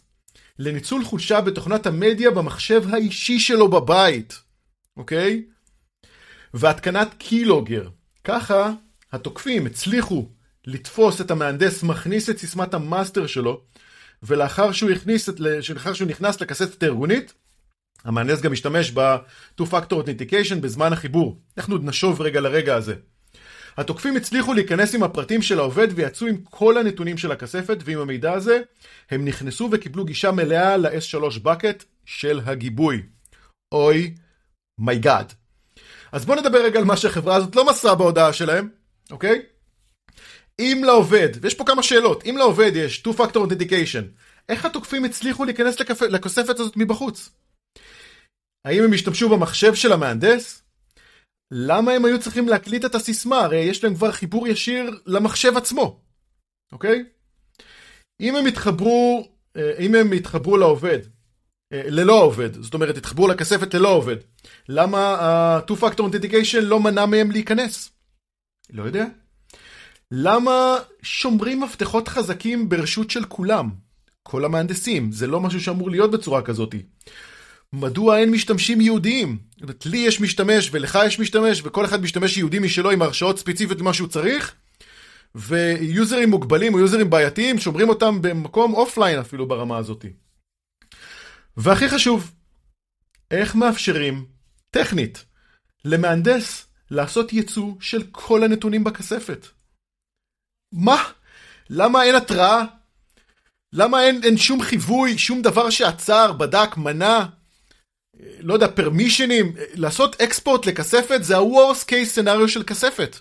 A: לניצול חולשה בתוכנת המדיה במחשב האישי שלו בבית, אוקיי? והתקנת קילוגר. ככה התוקפים הצליחו לתפוס את המהנדס מכניס את סיסמת המאסטר שלו, ולאחר שהוא, הכניס את, שהוא נכנס לכספת הארגונית, המהנדס גם משתמש ב-2-Factor Authentication בזמן החיבור. אנחנו עוד נשוב רגע לרגע הזה. התוקפים הצליחו להיכנס עם הפרטים של העובד ויצאו עם כל הנתונים של הכספת ועם המידע הזה הם נכנסו וקיבלו גישה מלאה ל-S3 bucket של הגיבוי. אוי My God. אז בואו נדבר רגע על מה שהחברה הזאת לא מסרה בהודעה שלהם, אוקיי? אם לעובד, ויש פה כמה שאלות, אם לעובד יש two factor authentication, איך התוקפים הצליחו להיכנס לכספ... לכספת הזאת מבחוץ? האם הם השתמשו במחשב של המהנדס? למה הם היו צריכים להקליט את הסיסמה? הרי יש להם כבר חיבור ישיר למחשב עצמו, אוקיי? אם הם התחברו, אה, אם הם התחברו לעובד, אה, ללא העובד, זאת אומרת התחברו לכספת ללא עובד, למה ה-2 Factor Authentication לא מנע מהם להיכנס? לא יודע. למה שומרים מפתחות חזקים ברשות של כולם? כל המהנדסים, זה לא משהו שאמור להיות בצורה כזאת. מדוע אין משתמשים ייחודיים? אומרת, לי יש משתמש ולך יש משתמש וכל אחד משתמש ייחודי משלו עם הרשאות ספציפיות למה שהוא צריך ו users מוגבלים או users בעייתיים שומרים אותם במקום offline אפילו ברמה הזאת. והכי חשוב, איך מאפשרים, טכנית, למהנדס לעשות ייצוא של כל הנתונים בכספת? מה? למה אין התראה? למה אין, אין שום חיווי, שום דבר שעצר, בדק, מנע? לא יודע, פרמישנים? לעשות אקספורט לכספת זה ה-Worst case scenario של כספת.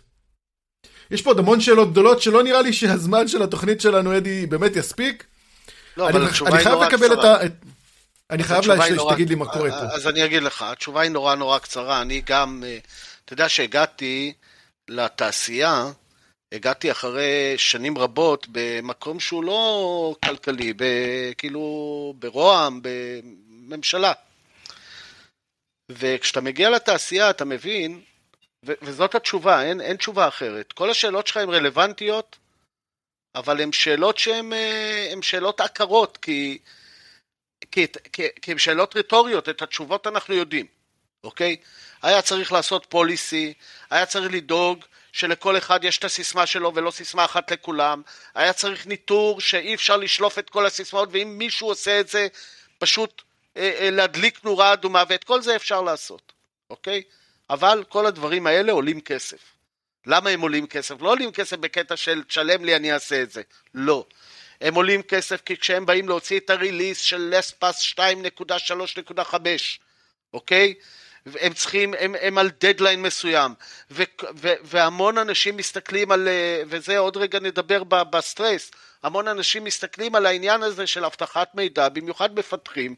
A: יש פה עוד המון שאלות גדולות שלא נראה לי שהזמן של התוכנית שלנו, אדי, באמת יספיק.
B: לא,
A: אני,
B: אבל התשובה היא נורא קצרה.
A: את ה... אני חייב לה... שתגיד לי מה קורה פה.
B: אז אני אגיד לך, התשובה היא נורא נורא קצרה. אני גם, אה, אתה יודע שהגעתי לתעשייה, הגעתי אחרי שנים רבות במקום שהוא לא כלכלי, כאילו ברוה"מ, בממשלה. וכשאתה מגיע לתעשייה אתה מבין, ו- וזאת התשובה, אין, אין תשובה אחרת. כל השאלות שלך הן רלוונטיות, אבל הן שאלות שהן אה, שאלות עקרות, כי... כי, כי, כי הן שאלות רטוריות, את התשובות אנחנו יודעים, אוקיי? היה צריך לעשות פוליסי, היה צריך לדאוג שלכל אחד יש את הסיסמה שלו ולא סיסמה אחת לכולם, היה צריך ניטור שאי אפשר לשלוף את כל הסיסמאות, ואם מישהו עושה את זה, פשוט להדליק נורה אדומה, ואת כל זה אפשר לעשות, אוקיי? אבל כל הדברים האלה עולים כסף. למה הם עולים כסף? לא עולים כסף בקטע של תשלם לי אני אעשה את זה, לא. הם עולים כסף כי כשהם באים להוציא את ה release של LastPass 2.3.5, אוקיי? הם צריכים, הם, הם על דדליין מסוים, ו, ו, והמון אנשים מסתכלים על, אה, וזה עוד רגע נדבר ב, בסטרס, המון אנשים מסתכלים על העניין הזה של אבטחת מידע, במיוחד מפתחים,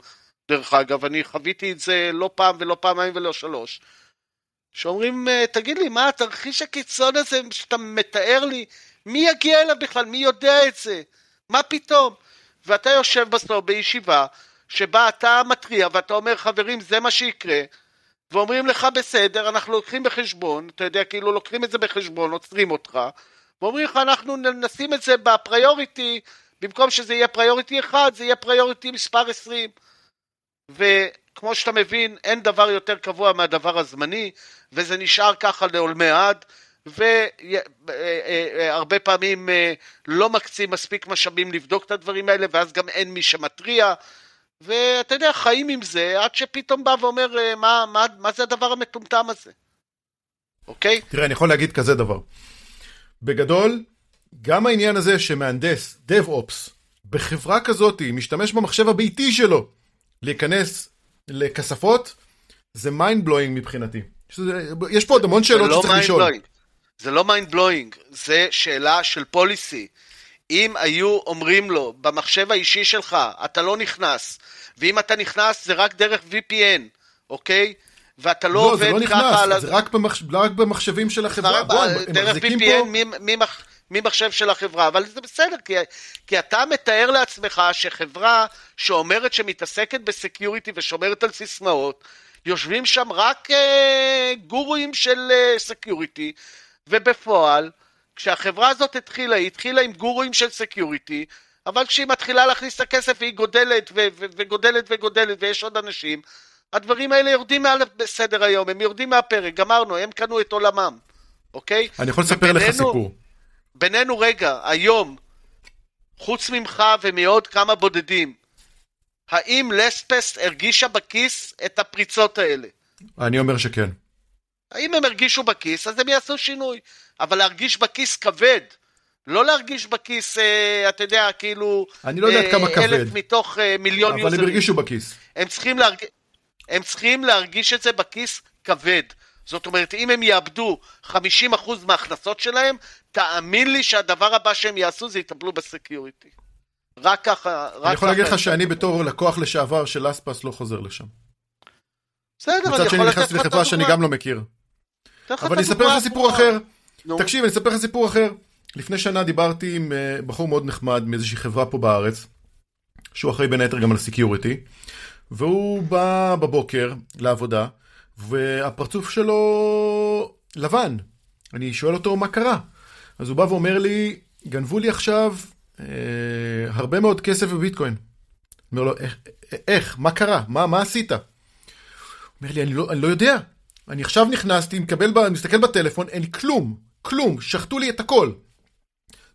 B: דרך אגב, אני חוויתי את זה לא פעם ולא פעמיים ולא שלוש, שאומרים, אה, תגיד לי, מה התרחיש הקיצון הזה שאתה מתאר לי, מי יגיע אליו בכלל, מי יודע את זה? מה פתאום? ואתה יושב בסוף בישיבה שבה אתה מתריע ואתה אומר חברים זה מה שיקרה. ואומרים לך בסדר אנחנו לוקחים בחשבון אתה יודע כאילו לוקחים את זה בחשבון עוצרים אותך. ואומרים לך אנחנו נשים את זה בפריוריטי במקום שזה יהיה פריוריטי אחד זה יהיה פריוריטי מספר 20 וכמו שאתה מבין אין דבר יותר קבוע מהדבר הזמני וזה נשאר ככה לעולמי עד והרבה פעמים אה, לא מקצים מספיק משאבים לבדוק את הדברים האלה, ואז גם אין מי שמתריע, ואתה יודע, חיים עם זה, עד שפתאום בא ואומר, אה, מה, מה, מה זה הדבר המטומטם הזה? אוקיי?
A: תראה, אני יכול להגיד כזה דבר. בגדול, גם העניין הזה שמהנדס, DevOps, בחברה כזאת, משתמש במחשב הביתי שלו להיכנס לכספות, זה mind blowing מבחינתי. שזה, יש פה עוד המון שאלות
B: זה לא
A: שצריך לשאול.
B: blowing. זה לא mind blowing, זה שאלה של policy. אם היו אומרים לו, במחשב האישי שלך, אתה לא נכנס, ואם אתה נכנס זה רק דרך VPN, אוקיי? ואתה לא,
A: לא,
B: עובד
A: זה לא
B: ככה
A: נכנס,
B: על...
A: זה רק, במחש... רק במחשבים של החברה. בוא, הם- הם
B: דרך VPN
A: פה...
B: מ- ממח- ממחשב של החברה, אבל זה בסדר, כי, כי אתה מתאר לעצמך שחברה שאומרת שמתעסקת ב security ושומרת על סיסמאות, יושבים שם רק אה, גורואים של אה, security, ובפועל, כשהחברה הזאת התחילה, היא התחילה עם גורואים של security, אבל כשהיא מתחילה להכניס את הכסף והיא גודלת ו- ו- וגודלת וגודלת ויש עוד אנשים, הדברים האלה יורדים מעל סדר היום, הם יורדים מהפרק, גמרנו, הם קנו את עולמם, אוקיי?
A: אני יכול לספר לך סיפור.
B: בינינו רגע, היום, חוץ ממך ומעוד כמה בודדים, האם לספסט הרגישה בכיס את הפריצות האלה?
A: אני אומר שכן.
B: האם הם הרגישו בכיס, אז הם יעשו שינוי. אבל להרגיש בכיס כבד, לא להרגיש בכיס, אה, אתה יודע, כאילו...
A: אני לא יודע עד כמה כבד.
B: אלף מתוך אה, מיליון
A: אבל הם
B: יוזרים.
A: הרגישו בכיס.
B: הם צריכים, להרג... הם צריכים להרגיש את זה בכיס כבד. זאת אומרת, אם הם יאבדו 50% מההכנסות שלהם, תאמין לי שהדבר הבא שהם יעשו זה יטפלו בסקיוריטי. רק ככה, רק ככה...
A: אני יכול להגיד לך שאני בתור לקוח לשעבר של אספס לא חוזר לשם.
B: בסדר, אני
A: מצד שני
B: יכול לתת
A: נכנסתי
B: לך את
A: לחברה שאני
B: הדוגמה.
A: גם לא מכיר. אבל אני אספר
B: הדוגמה
A: לך סיפור. אחר. תקשיב, אני אספר לך סיפור אחר. לפני שנה דיברתי עם אה, בחור מאוד נחמד מאיזושהי חברה פה בארץ, שהוא אחראי בין היתר גם על security, והוא בא בבוקר לעבודה, והפרצוף שלו לבן. אני שואל אותו מה קרה. אז הוא בא ואומר לי, גנבו לי עכשיו אה, הרבה מאוד כסף בביטקוין. אומר לו, איך, איך? מה קרה? מה, מה עשית? אומר לי, אני לא, אני לא יודע. אני עכשיו נכנסתי, מקבל, מסתכל בטלפון, אין כלום, כלום, שחטו לי את הכל.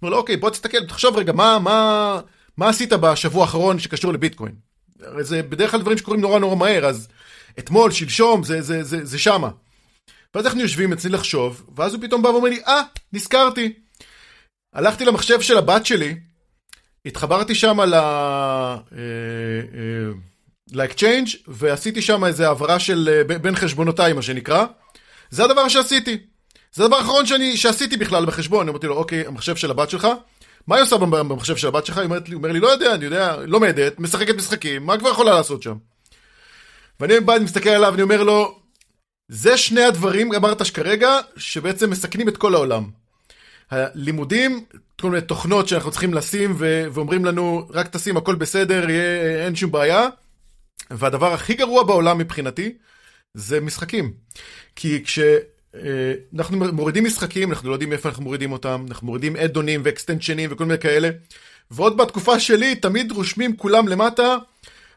A: אומר לו, אוקיי, בוא תסתכל, תחשוב רגע, מה, מה, מה עשית בשבוע האחרון שקשור לביטקוין? הרי זה בדרך כלל דברים שקורים נורא נורא מהר, אז אתמול, שלשום, זה, זה, זה, זה שמה. ואז אנחנו יושבים אצלי לחשוב, ואז הוא פתאום בא ואומר לי, אה, נזכרתי. הלכתי למחשב של הבת שלי, התחברתי שם ל... אה, אה, ל-exchange, ועשיתי שם איזה העברה של אה, בין חשבונותיי, מה שנקרא. זה הדבר שעשיתי. זה הדבר האחרון שאני, שעשיתי בכלל בחשבון. אני אמרתי לו, אוקיי, המחשב של הבת שלך, מה היא עושה במ- במחשב של הבת שלך? היא אומרת לי, אומר לי, לא יודע, אני יודע, לומדת, משחקת משחקים, מה כבר יכולה לעשות שם? ואני בא, אני מסתכל עליו, אני אומר לו, זה שני הדברים, אמרת שכרגע, שבעצם מסכנים את כל העולם. הלימודים, כל מיני תוכנות שאנחנו צריכים לשים ו- ואומרים לנו, רק תשים, הכל בסדר, יהיה, אין שום בעיה. והדבר הכי גרוע בעולם מבחינתי, זה משחקים. כי כשאנחנו מורידים משחקים, אנחנו לא יודעים איפה אנחנו מורידים אותם, אנחנו מורידים אדונים ואקסטנשנים וכל מיני כאלה. ועוד בתקופה שלי, תמיד רושמים כולם למטה,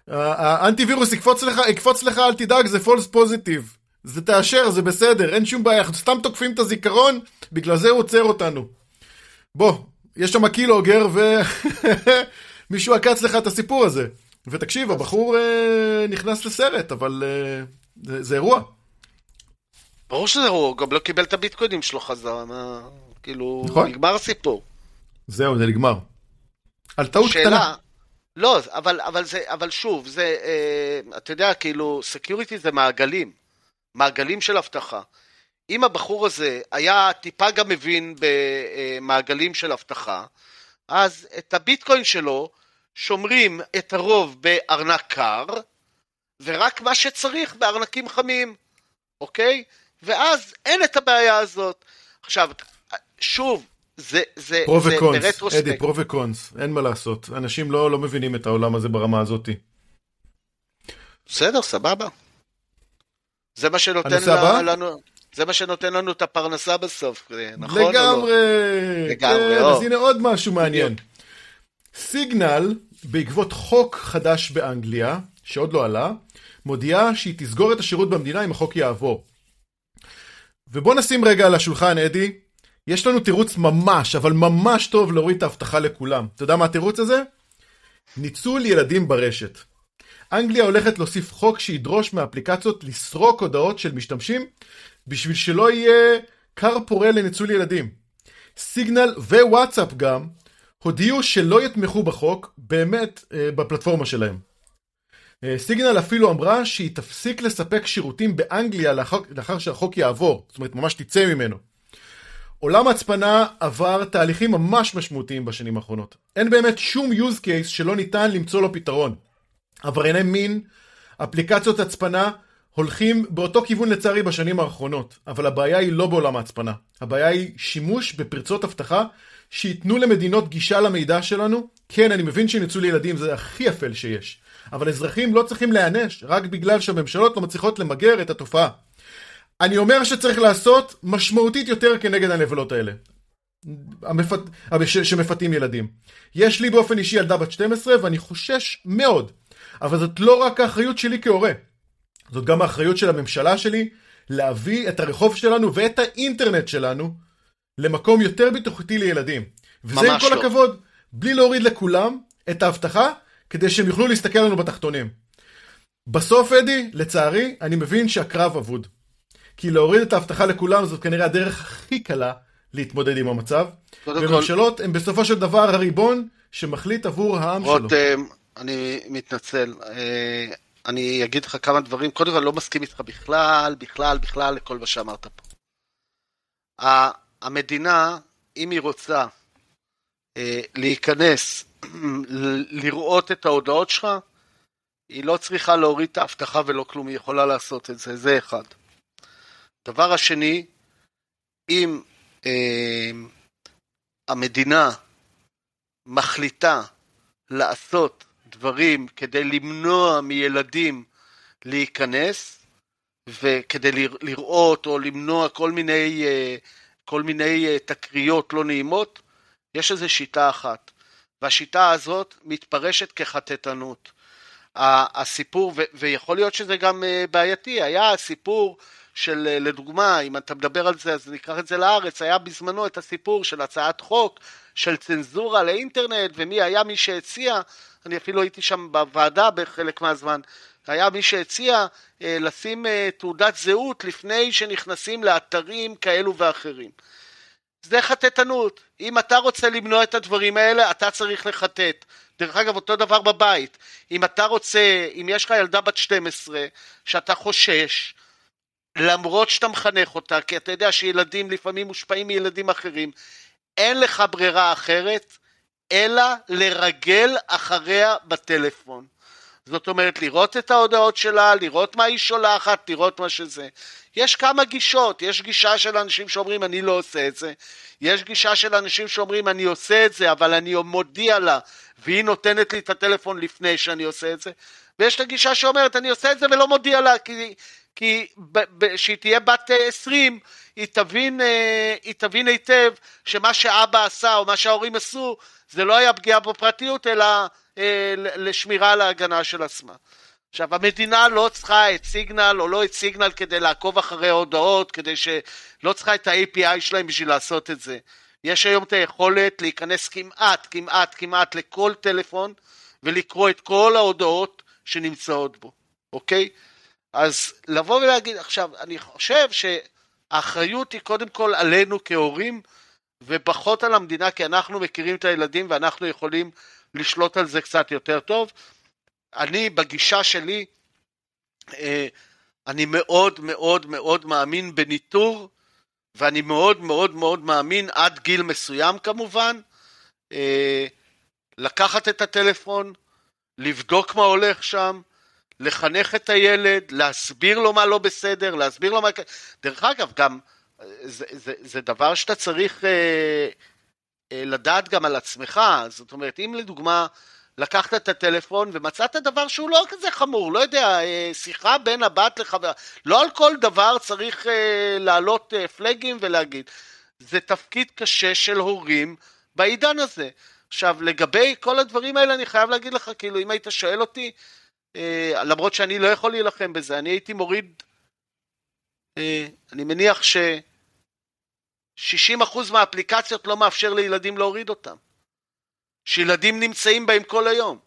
A: האנטי וירוס יקפוץ לך, יקפוץ לך, אל תדאג, זה פולס פוזיטיב. זה תאשר, זה בסדר, אין שום בעיה, אנחנו סתם תוקפים את הזיכרון, בגלל זה הוא עוצר אותנו. בוא, יש שם קילוגר ומישהו עקץ לך את הסיפור הזה. ותקשיב, הבחור אה, נכנס לסרט, אבל אה, זה, זה אירוע.
B: ברור שזה הוא גם לא קיבל את הביטקוינים שלו חזרה, מה... כאילו,
A: נכון.
B: נגמר הסיפור.
A: זהו, זה נגמר. על טעות קטנה.
B: שאלה, לא, אבל, אבל, זה, אבל שוב, זה, אה, אתה יודע, כאילו, security זה מעגלים, מעגלים של אבטחה. אם הבחור הזה היה טיפה גם מבין במעגלים של אבטחה, אז את הביטקוין שלו שומרים את הרוב בארנק קר, ורק מה שצריך בארנקים חמים, אוקיי? ואז אין את הבעיה הזאת. עכשיו, שוב, זה, זה,
A: פרו
B: זה
A: וקונס,
B: ברטרוספקט.
A: אדי, פרו וקונס, אין מה לעשות. אנשים לא, לא מבינים את העולם הזה ברמה הזאת.
B: בסדר, סבבה. זה מה שנותן? לה- לנו, זה מה שנותן לנו את הפרנסה בסוף, נכון או לא?
A: לגמרי.
B: לגמרי,
A: כן,
B: או.
A: אז הנה עוד משהו מעניין. סיגנל, בעקבות חוק חדש באנגליה, שעוד לא עלה, מודיעה שהיא תסגור את השירות במדינה אם החוק יעבור. ובוא נשים רגע על השולחן, אדי, יש לנו תירוץ ממש, אבל ממש טוב להוריד את האבטחה לכולם. אתה יודע מה התירוץ הזה? ניצול ילדים ברשת. אנגליה הולכת להוסיף חוק שידרוש מהאפליקציות לסרוק הודעות של משתמשים בשביל שלא יהיה כר פורה לניצול ילדים. סיגנל ווואטסאפ גם הודיעו שלא יתמכו בחוק באמת אה, בפלטפורמה שלהם. אה, סיגנל אפילו אמרה שהיא תפסיק לספק שירותים באנגליה לאחר, לאחר שהחוק יעבור, זאת אומרת ממש תצא ממנו. עולם ההצפנה עבר תהליכים ממש משמעותיים בשנים האחרונות. אין באמת שום use case שלא ניתן למצוא לו פתרון. עברייני מין, אפליקציות הצפנה, הולכים באותו כיוון לצערי בשנים האחרונות, אבל הבעיה היא לא בעולם ההצפנה. הבעיה היא שימוש בפרצות אבטחה שייתנו למדינות גישה למידע שלנו. כן, אני מבין שניצול ילדים זה הכי אפל שיש, אבל אזרחים לא צריכים להיענש רק בגלל שהממשלות לא מצליחות למגר את התופעה. אני אומר שצריך לעשות משמעותית יותר כנגד הנבלות האלה. המפת... ש... שמפתים ילדים. יש לי באופן אישי ילדה בת 12 ואני חושש מאוד, אבל זאת לא רק האחריות שלי כהורה, זאת גם האחריות של הממשלה שלי להביא את הרחוב שלנו ואת האינטרנט שלנו למקום יותר בטוחתי לילדים. וזה עם כל
B: לא.
A: הכבוד, בלי להוריד לכולם את האבטחה, כדי שהם יוכלו להסתכל לנו בתחתונים. בסוף, אדי, לצערי, אני מבין שהקרב אבוד. כי להוריד את האבטחה לכולם זאת כנראה הדרך הכי קלה להתמודד עם המצב. וממשלות הן בסופו של דבר הריבון שמחליט עבור העם שלו.
B: רותם, אני מתנצל. אה, אני אגיד לך כמה דברים. קודם כל, אני לא מסכים איתך בכלל, בכלל, בכלל, לכל מה שאמרת פה. המדינה, אם היא רוצה אה, להיכנס, לראות את ההודעות שלך, היא לא צריכה להוריד את האבטחה ולא כלום, היא יכולה לעשות את זה, זה אחד. דבר השני, אם אה, המדינה מחליטה לעשות דברים כדי למנוע מילדים להיכנס וכדי לראות או למנוע כל מיני, אה, כל מיני אה, תקריות לא נעימות, יש איזו שיטה אחת, והשיטה הזאת מתפרשת כחטטנות. הסיפור, ויכול להיות שזה גם אה, בעייתי, היה הסיפור של, לדוגמה, אם אתה מדבר על זה, אז ניקח את זה לארץ, היה בזמנו את הסיפור של הצעת חוק של צנזורה לאינטרנט, ומי היה מי שהציע, אני אפילו הייתי שם בוועדה בחלק מהזמן, היה מי שהציע אה, לשים אה, תעודת זהות לפני שנכנסים לאתרים כאלו ואחרים. זה חטטנות. אם אתה רוצה למנוע את הדברים האלה, אתה צריך לחטט. דרך אגב, אותו דבר בבית. אם אתה רוצה, אם יש לך ילדה בת 12, שאתה חושש, למרות שאתה מחנך אותה, כי אתה יודע שילדים לפעמים מושפעים מילדים אחרים, אין לך ברירה אחרת, אלא לרגל אחריה בטלפון. זאת אומרת, לראות את ההודעות שלה, לראות מה היא שולחת, לראות מה שזה. יש כמה גישות, יש גישה של אנשים שאומרים אני לא עושה את זה, יש גישה של אנשים שאומרים אני עושה את זה, אבל אני מודיע לה, והיא נותנת לי את הטלפון לפני שאני עושה את זה, ויש את הגישה שאומרת אני עושה את זה ולא מודיע לה, כי, כי כשהיא תהיה בת 20, אה, היא תבין, אה, היא תבין היטב שמה שאבא עשה או מה שההורים עשו, זה לא היה פגיעה בפרטיות, אלא אה, לשמירה על ההגנה של עצמה. עכשיו, המדינה לא צריכה את סיגנל או לא את סיגנל כדי לעקוב אחרי הודעות, כדי ש... לא צריכה את ה-API שלהם בשביל לעשות את זה. יש היום את היכולת להיכנס כמעט, כמעט, כמעט לכל טלפון ולקרוא את כל ההודעות שנמצאות בו, אוקיי? אז לבוא ולהגיד, עכשיו, אני חושב שהאחריות היא קודם כל עלינו כהורים ופחות על המדינה, כי אנחנו מכירים את הילדים ואנחנו יכולים לשלוט על זה קצת יותר טוב. אני, בגישה שלי, אה, אני מאוד מאוד מאוד מאמין בניטור, ואני מאוד מאוד מאוד מאמין עד גיל מסוים כמובן, אה, לקחת את הטלפון, לבדוק מה הולך שם, לחנך את הילד, להסביר לו מה לא בסדר, להסביר לו מה... דרך אגב, גם זה, זה, זה דבר שאתה צריך אה, אה, לדעת גם על עצמך, זאת אומרת, אם לדוגמה לקחת את הטלפון ומצאת דבר שהוא לא כזה חמור, לא יודע, אה, שיחה בין הבת לחבר, לא על כל דבר צריך אה, להעלות אה, פלגים ולהגיד. זה תפקיד קשה של הורים בעידן הזה. עכשיו, לגבי כל הדברים האלה, אני חייב להגיד לך, כאילו, אם היית שואל אותי, אה, למרות שאני לא יכול להילחם בזה, אני הייתי מוריד, אה, אני מניח ש... 60% מהאפליקציות לא מאפשר לילדים להוריד אותם. שילדים נמצאים בהם כל היום.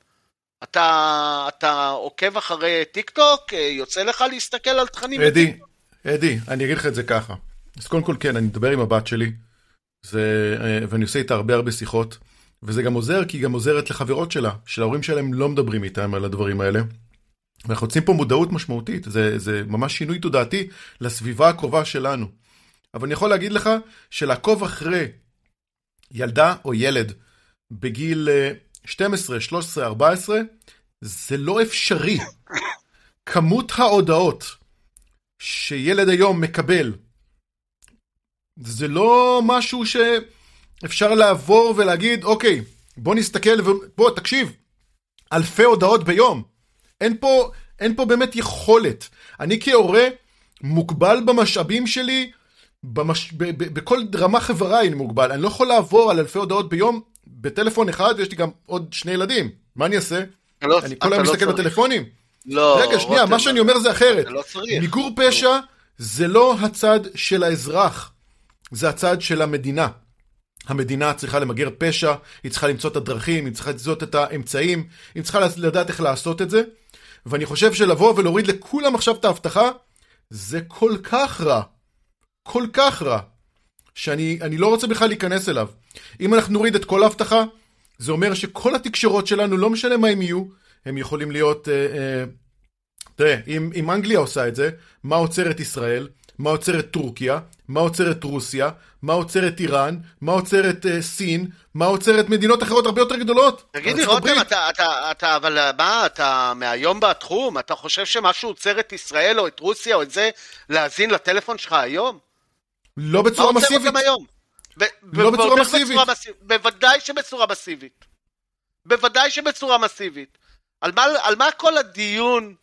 B: אתה, אתה עוקב אחרי טיק טוק? יוצא לך להסתכל על תכנים?
A: אדי, אדי, אני אגיד לך את זה ככה. אז קודם כל כן, אני מדבר עם הבת שלי, זה, ואני עושה איתה הרבה הרבה שיחות, וזה גם עוזר, כי היא גם עוזרת לחברות שלה, שלהורים שלהם לא מדברים איתם על הדברים האלה. ואנחנו יוצאים פה מודעות משמעותית, זה, זה ממש שינוי תודעתי לסביבה הקרובה שלנו. אבל אני יכול להגיד לך שלעקוב אחרי ילדה או ילד בגיל 12, 13, 14, זה לא אפשרי. כמות ההודעות שילד היום מקבל, זה לא משהו שאפשר לעבור ולהגיד, אוקיי, בוא נסתכל, בוא, תקשיב, אלפי הודעות ביום. אין פה, אין פה באמת יכולת. אני כהורה מוגבל במשאבים שלי, במש... ב- ב- בכל רמה חברה אני מוגבל. אני לא יכול לעבור על אלפי הודעות ביום בטלפון אחד, ויש לי גם עוד שני ילדים. מה אני אעשה? לא, אני כל היום לא מסתכל בטלפונים?
B: לא.
A: רגע, שנייה, מה שאני אומר זה אחרת. לא מיגור פשע זה לא הצד של האזרח, זה הצד של המדינה. המדינה צריכה למגר פשע, היא צריכה למצוא את הדרכים, היא צריכה למצוא את האמצעים, היא צריכה לדעת איך לעשות את זה. ואני חושב שלבוא ולהוריד לכולם עכשיו את ההבטחה, זה כל כך רע. כל כך רע, שאני לא רוצה בכלל להיכנס אליו. אם אנחנו נוריד את כל ההבטחה, זה אומר שכל התקשורות שלנו, לא משנה מה הם יהיו, הם יכולים להיות אה, אה, תראה, אם, אם אנגליה עושה את זה, מה עוצר את ישראל? מה עוצר את טורקיה? מה עוצר את רוסיה? מה עוצר את איראן? מה עוצר את uh, סין? מה עוצר את מדינות אחרות הרבה יותר גדולות?
B: תגיד לי, רותם, אתה, אתה, אתה, אבל מה, אתה מהיום בתחום? אתה חושב שמשהו עוצר את ישראל או את רוסיה או את זה להאזין לטלפון שלך היום?
A: לא בצורה מסיבית. מה עוצר אותם
B: היום?
A: לא בצורה מסיבית.
B: בוודאי שבצורה מסיבית. בוודאי שבצורה מסיבית. על מה, על מה כל הדיון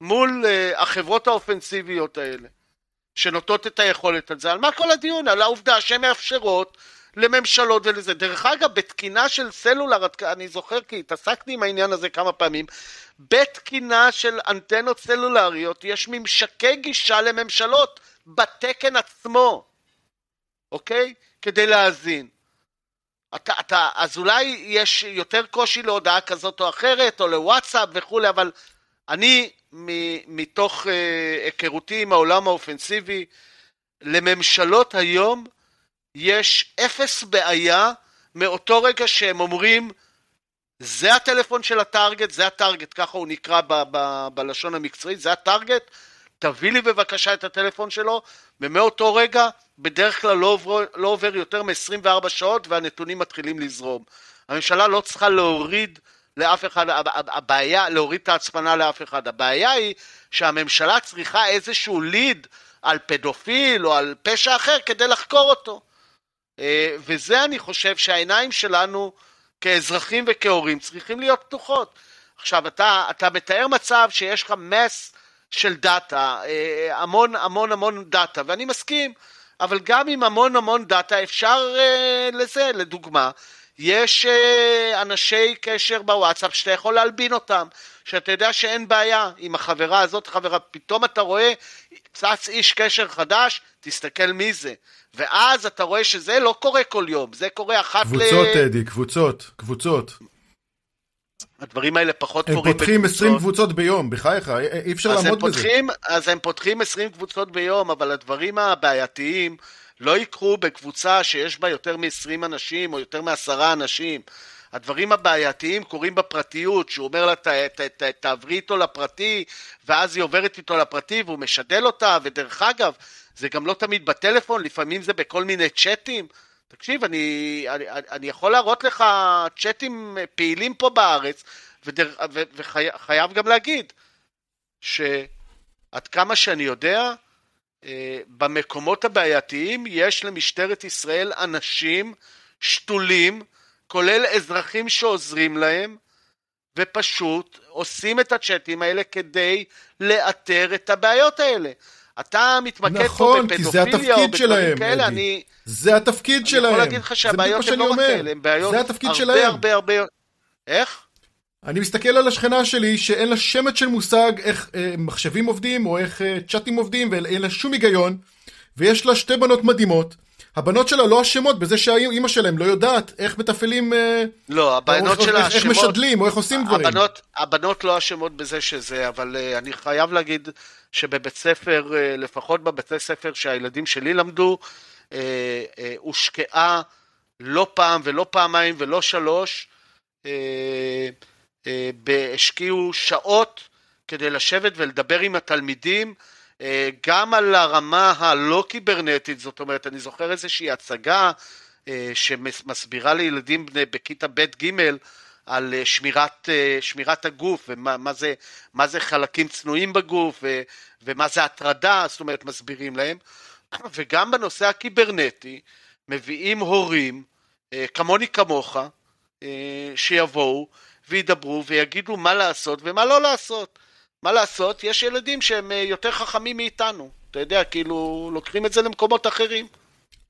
B: מול uh, החברות האופנסיביות האלה, שנוטות את היכולת על זה? על מה כל הדיון? על העובדה שהן מאפשרות לממשלות ולזה. דרך אגב, בתקינה של סלולר, אני זוכר כי התעסקתי עם העניין הזה כמה פעמים, בתקינה של אנטנות סלולריות יש ממשקי גישה לממשלות בתקן עצמו, אוקיי? כדי להאזין. אתה, אתה, אז אולי יש יותר קושי להודעה כזאת או אחרת, או לוואטסאפ וכולי, אבל אני, מ, מתוך uh, היכרותי עם העולם האופנסיבי, לממשלות היום יש אפס בעיה מאותו רגע שהם אומרים, זה הטלפון של הטארגט, זה הטארגט, ככה הוא נקרא ב, ב, בלשון המקצועית, זה הטארגט, תביא לי בבקשה את הטלפון שלו, ומאותו רגע בדרך כלל לא עובר, לא עובר יותר מ-24 שעות והנתונים מתחילים לזרום. הממשלה לא צריכה להוריד לאף אחד, הבעיה, להוריד את ההצפנה לאף אחד. הבעיה היא שהממשלה צריכה איזשהו ליד על פדופיל או על פשע אחר כדי לחקור אותו. אה, וזה אני חושב שהעיניים שלנו כאזרחים וכהורים צריכים להיות פתוחות. עכשיו, אתה, אתה מתאר מצב שיש לך mass של דאטה, המון המון המון דאטה, ואני מסכים, אבל גם עם המון המון דאטה אפשר אה, לזה, לדוגמה, יש אה, אנשי קשר בוואטסאפ שאתה יכול להלבין אותם, שאתה יודע שאין בעיה עם החברה הזאת, חברה, פתאום אתה רואה צץ איש קשר חדש, תסתכל מי זה. ואז אתה רואה שזה לא קורה כל יום, זה קורה אחת
A: קבוצות, ל... קבוצות, טדי, קבוצות, קבוצות.
B: הדברים האלה פחות
A: קורים בקבוצות. הם פותחים 20 קבוצות ביום, בחייך, אי אפשר לעמוד
B: פותחים, בזה. אז הם פותחים 20 קבוצות ביום, אבל הדברים הבעייתיים לא יקרו בקבוצה שיש בה יותר מ-20 אנשים או יותר מ-10 אנשים. הדברים הבעייתיים קורים בפרטיות, שהוא אומר לה, תעברי איתו לפרטי, ואז היא עוברת איתו לפרטי והוא משדל אותה, ודרך אגב, זה גם לא תמיד בטלפון, לפעמים זה בכל מיני צ'אטים. תקשיב, אני, אני, אני יכול להראות לך צ'אטים פעילים פה בארץ, ודר, ו, וחייב גם להגיד שעד כמה שאני יודע, במקומות הבעייתיים יש למשטרת ישראל אנשים שתולים, כולל אזרחים שעוזרים להם, ופשוט עושים את הצ'אטים האלה כדי לאתר את הבעיות האלה. אתה מתמקד
A: נכון,
B: פה
A: בפדופיליה או בדברים כאלה, אני... זה התפקיד שלהם. אני
B: יכול להגיד לך שהבעיות הן לא רק כאלה, הן בעיות הרבה הרבה הרבה... איך?
A: אני מסתכל על השכנה שלי שאין לה שמץ של מושג איך אה, מחשבים עובדים או איך אה, צ'אטים עובדים ואין לה שום היגיון ויש לה שתי בנות מדהימות. הבנות שלה לא אשמות בזה שהאימא שלהם לא יודעת איך מתפעלים אה,
B: לא, הבנות שלה
A: אשמות איך משדלים או איך עושים דברים.
B: הבנות, הבנות לא אשמות בזה שזה אבל uh, אני חייב להגיד שבבית ספר uh, לפחות בבתי ספר שהילדים שלי למדו uh, uh, הושקעה לא פעם ולא פעמיים ולא שלוש uh, השקיעו שעות כדי לשבת ולדבר עם התלמידים אה, גם על הרמה הלא קיברנטית, זאת אומרת, אני זוכר איזושהי הצגה אה, שמסבירה לילדים בכיתה ב'-ג' על אה, שמירת, שמירת הגוף ומה זה, זה חלקים צנועים בגוף ומה זה הטרדה, זאת אומרת מסבירים להם. וגם בנושא הקיברנטי מביאים הורים כמוני כמוך שיבואו וידברו ויגידו מה לעשות ומה לא לעשות. מה לעשות, יש ילדים שהם אה, יותר חכמים מאיתנו. אתה יודע, כאילו, לוקחים את זה למקומות אחרים.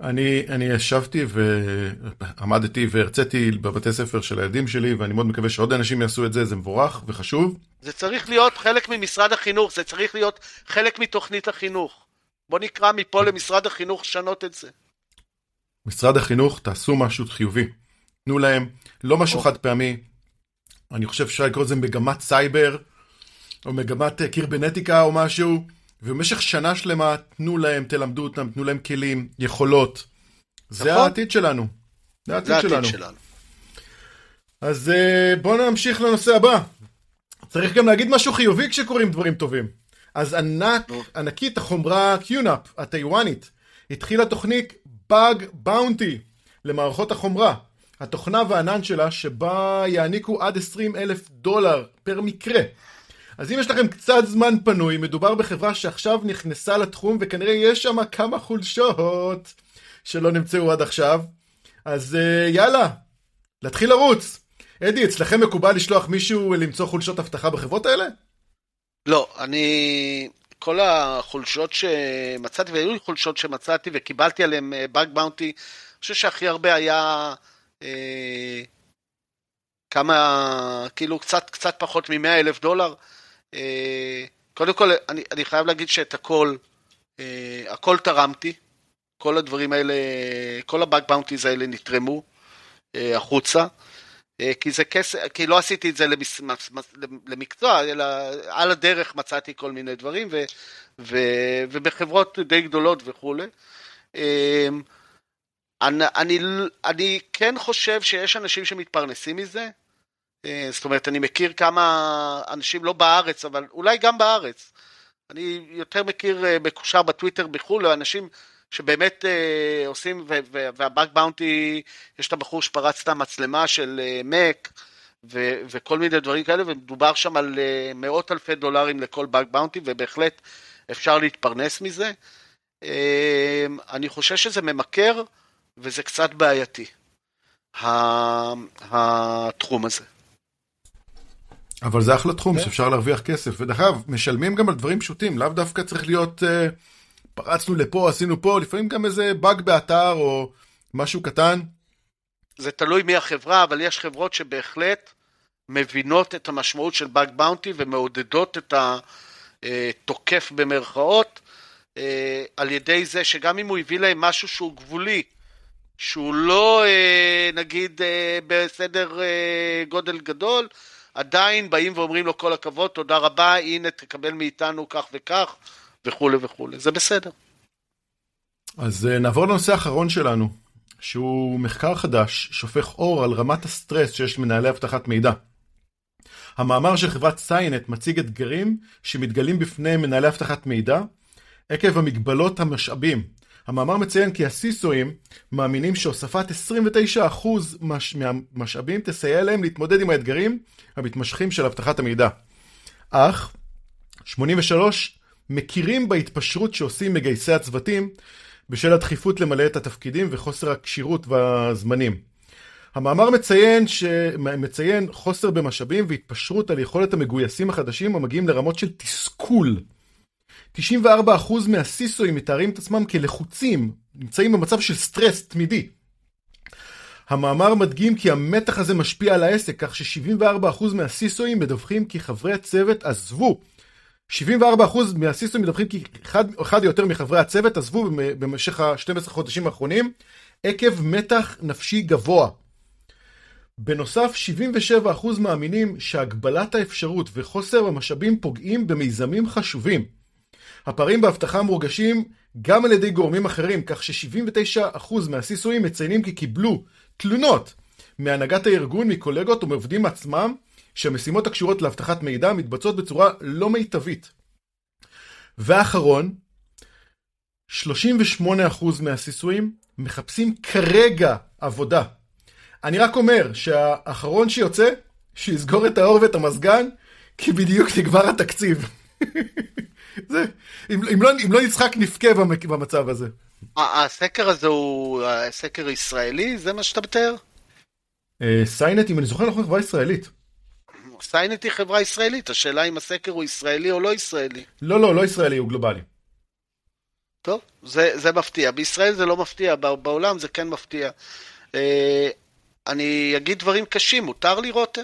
A: אני, אני ישבתי ועמדתי והרציתי בבתי ספר של הילדים שלי, ואני מאוד מקווה שעוד אנשים יעשו את זה, זה מבורך וחשוב.
B: זה צריך להיות חלק ממשרד החינוך, זה צריך להיות חלק מתוכנית החינוך. בוא נקרא מפה למשרד החינוך לשנות את זה.
A: משרד החינוך, תעשו משהו חיובי. תנו להם, לא משהו חד פעמי, אני חושב שאפשר לקרוא לזה מגמת סייבר, או מגמת אה, קירבנטיקה או משהו, ובמשך שנה שלמה תנו להם, תלמדו אותם, תנו להם כלים, יכולות. זה נכון. העתיד שלנו. זה העתיד, זה שלנו. שלנו. אז אה, בואו נמשיך לנושא הבא. צריך גם להגיד משהו חיובי כשקורים דברים טובים. אז ענק, ענקית החומרה QNAP, הטיוואנית, התחילה תוכנית Bug Bounty למערכות החומרה. התוכנה והענן שלה שבה יעניקו עד 20 אלף דולר פר מקרה. אז אם יש לכם קצת זמן פנוי, מדובר בחברה שעכשיו נכנסה לתחום וכנראה יש שם כמה חולשות שלא נמצאו עד עכשיו. אז uh, יאללה, להתחיל לרוץ. אדי, אצלכם מקובל לשלוח מישהו למצוא חולשות אבטחה בחברות האלה?
B: לא, אני... כל החולשות שמצאתי, והיו לי חולשות שמצאתי וקיבלתי עליהן באג באונטי, אני חושב שהכי הרבה היה אה, כמה, כאילו קצת, קצת פחות מ-100 אלף דולר. אה, קודם כל, אני, אני חייב להגיד שאת הכל, אה, הכל תרמתי. כל הדברים האלה, כל הבאג באונטיז האלה נתרמו החוצה. כי זה כסף, כי לא עשיתי את זה למקצוע, אלא על הדרך מצאתי כל מיני דברים, ו, ו, ובחברות די גדולות וכולי. אה, אני, אני, אני כן חושב שיש אנשים שמתפרנסים מזה. אה, זאת אומרת, אני מכיר כמה אנשים, לא בארץ, אבל אולי גם בארץ. אני יותר מכיר מקושר בטוויטר בחו"ל, אנשים שבאמת אה, עושים, והבאג באונטי, יש את הבחור שפרץ את המצלמה של אה, מק, וכל מיני דברים כאלה, ומדובר שם על אה, מאות אלפי דולרים לכל באג באונטי, ובהחלט אפשר להתפרנס מזה. אה, אני חושב שזה ממכר, וזה קצת בעייתי, התחום הזה.
A: אבל זה אחלה תחום כן. שאפשר להרוויח כסף, ודרך אגב, משלמים גם על דברים פשוטים, לאו דווקא צריך להיות... Uh... פרצנו לפה, עשינו פה, לפעמים גם איזה באג באתר או משהו קטן.
B: זה תלוי מי החברה, אבל יש חברות שבהחלט מבינות את המשמעות של באג באונטי ומעודדות את התוקף במרכאות, אה, על ידי זה שגם אם הוא הביא להם משהו שהוא גבולי, שהוא לא אה, נגיד אה, בסדר גודל גדול, עדיין באים ואומרים לו כל הכבוד, תודה רבה, הנה תקבל מאיתנו כך וכך, וכולי וכולי, זה בסדר.
A: אז אה, נעבור לנושא האחרון שלנו, שהוא מחקר חדש, שופך אור על רמת הסטרס שיש למנהלי אבטחת מידע. המאמר של חברת סיינט מציג אתגרים שמתגלים בפני מנהלי אבטחת מידע עקב המגבלות המשאבים. המאמר מציין כי הסיסואים מאמינים שהוספת 29% מש... מהמשאבים תסייע להם להתמודד עם האתגרים המתמשכים של אבטחת המידע. אך 83 מכירים בהתפשרות שעושים מגייסי הצוותים בשל הדחיפות למלא את התפקידים וחוסר הכשירות והזמנים. המאמר מציין, ש... מציין חוסר במשאבים והתפשרות על יכולת המגויסים החדשים המגיעים לרמות של תסכול. 94% מהסיסואים מתארים את עצמם כלחוצים, נמצאים במצב של סטרס תמידי. המאמר מדגים כי המתח הזה משפיע על העסק, כך ש-74% מהסיסואים מדווחים כי חברי הצוות עזבו 74% מהסיסטים מדווחים כי אחד, אחד או יותר מחברי הצוות עזבו במשך ה-12 חודשים האחרונים עקב מתח נפשי גבוה. בנוסף, 77% מאמינים שהגבלת האפשרות וחוסר המשאבים פוגעים במיזמים חשובים. הפערים באבטחה מורגשים גם על ידי גורמים אחרים, כך ש-79% מהסיסויים מציינים כי קיבלו תלונות מהנהגת הארגון, מקולגות ומעובדים עצמם שהמשימות הקשורות לאבטחת מידע מתבצעות בצורה לא מיטבית. ואחרון, 38% מהסיסויים מחפשים כרגע עבודה. אני רק אומר שהאחרון שיוצא, שיסגור את האור ואת המזגן, כי בדיוק נגמר התקציב. זה, אם, אם, לא, אם לא נצחק נבכה במצב הזה.
B: הסקר הזה הוא סקר ישראלי? זה מה שאתה מתאר?
A: אה, סיינט, אם אני זוכר נכון, חברה ישראלית.
B: סיינט היא חברה ישראלית, השאלה אם הסקר הוא ישראלי או לא ישראלי.
A: לא, לא, לא ישראלי, הוא גלובלי.
B: טוב, זה, זה מפתיע. בישראל זה לא מפתיע, בעולם זה כן מפתיע. אה, אני אגיד דברים קשים, מותר לי רותם?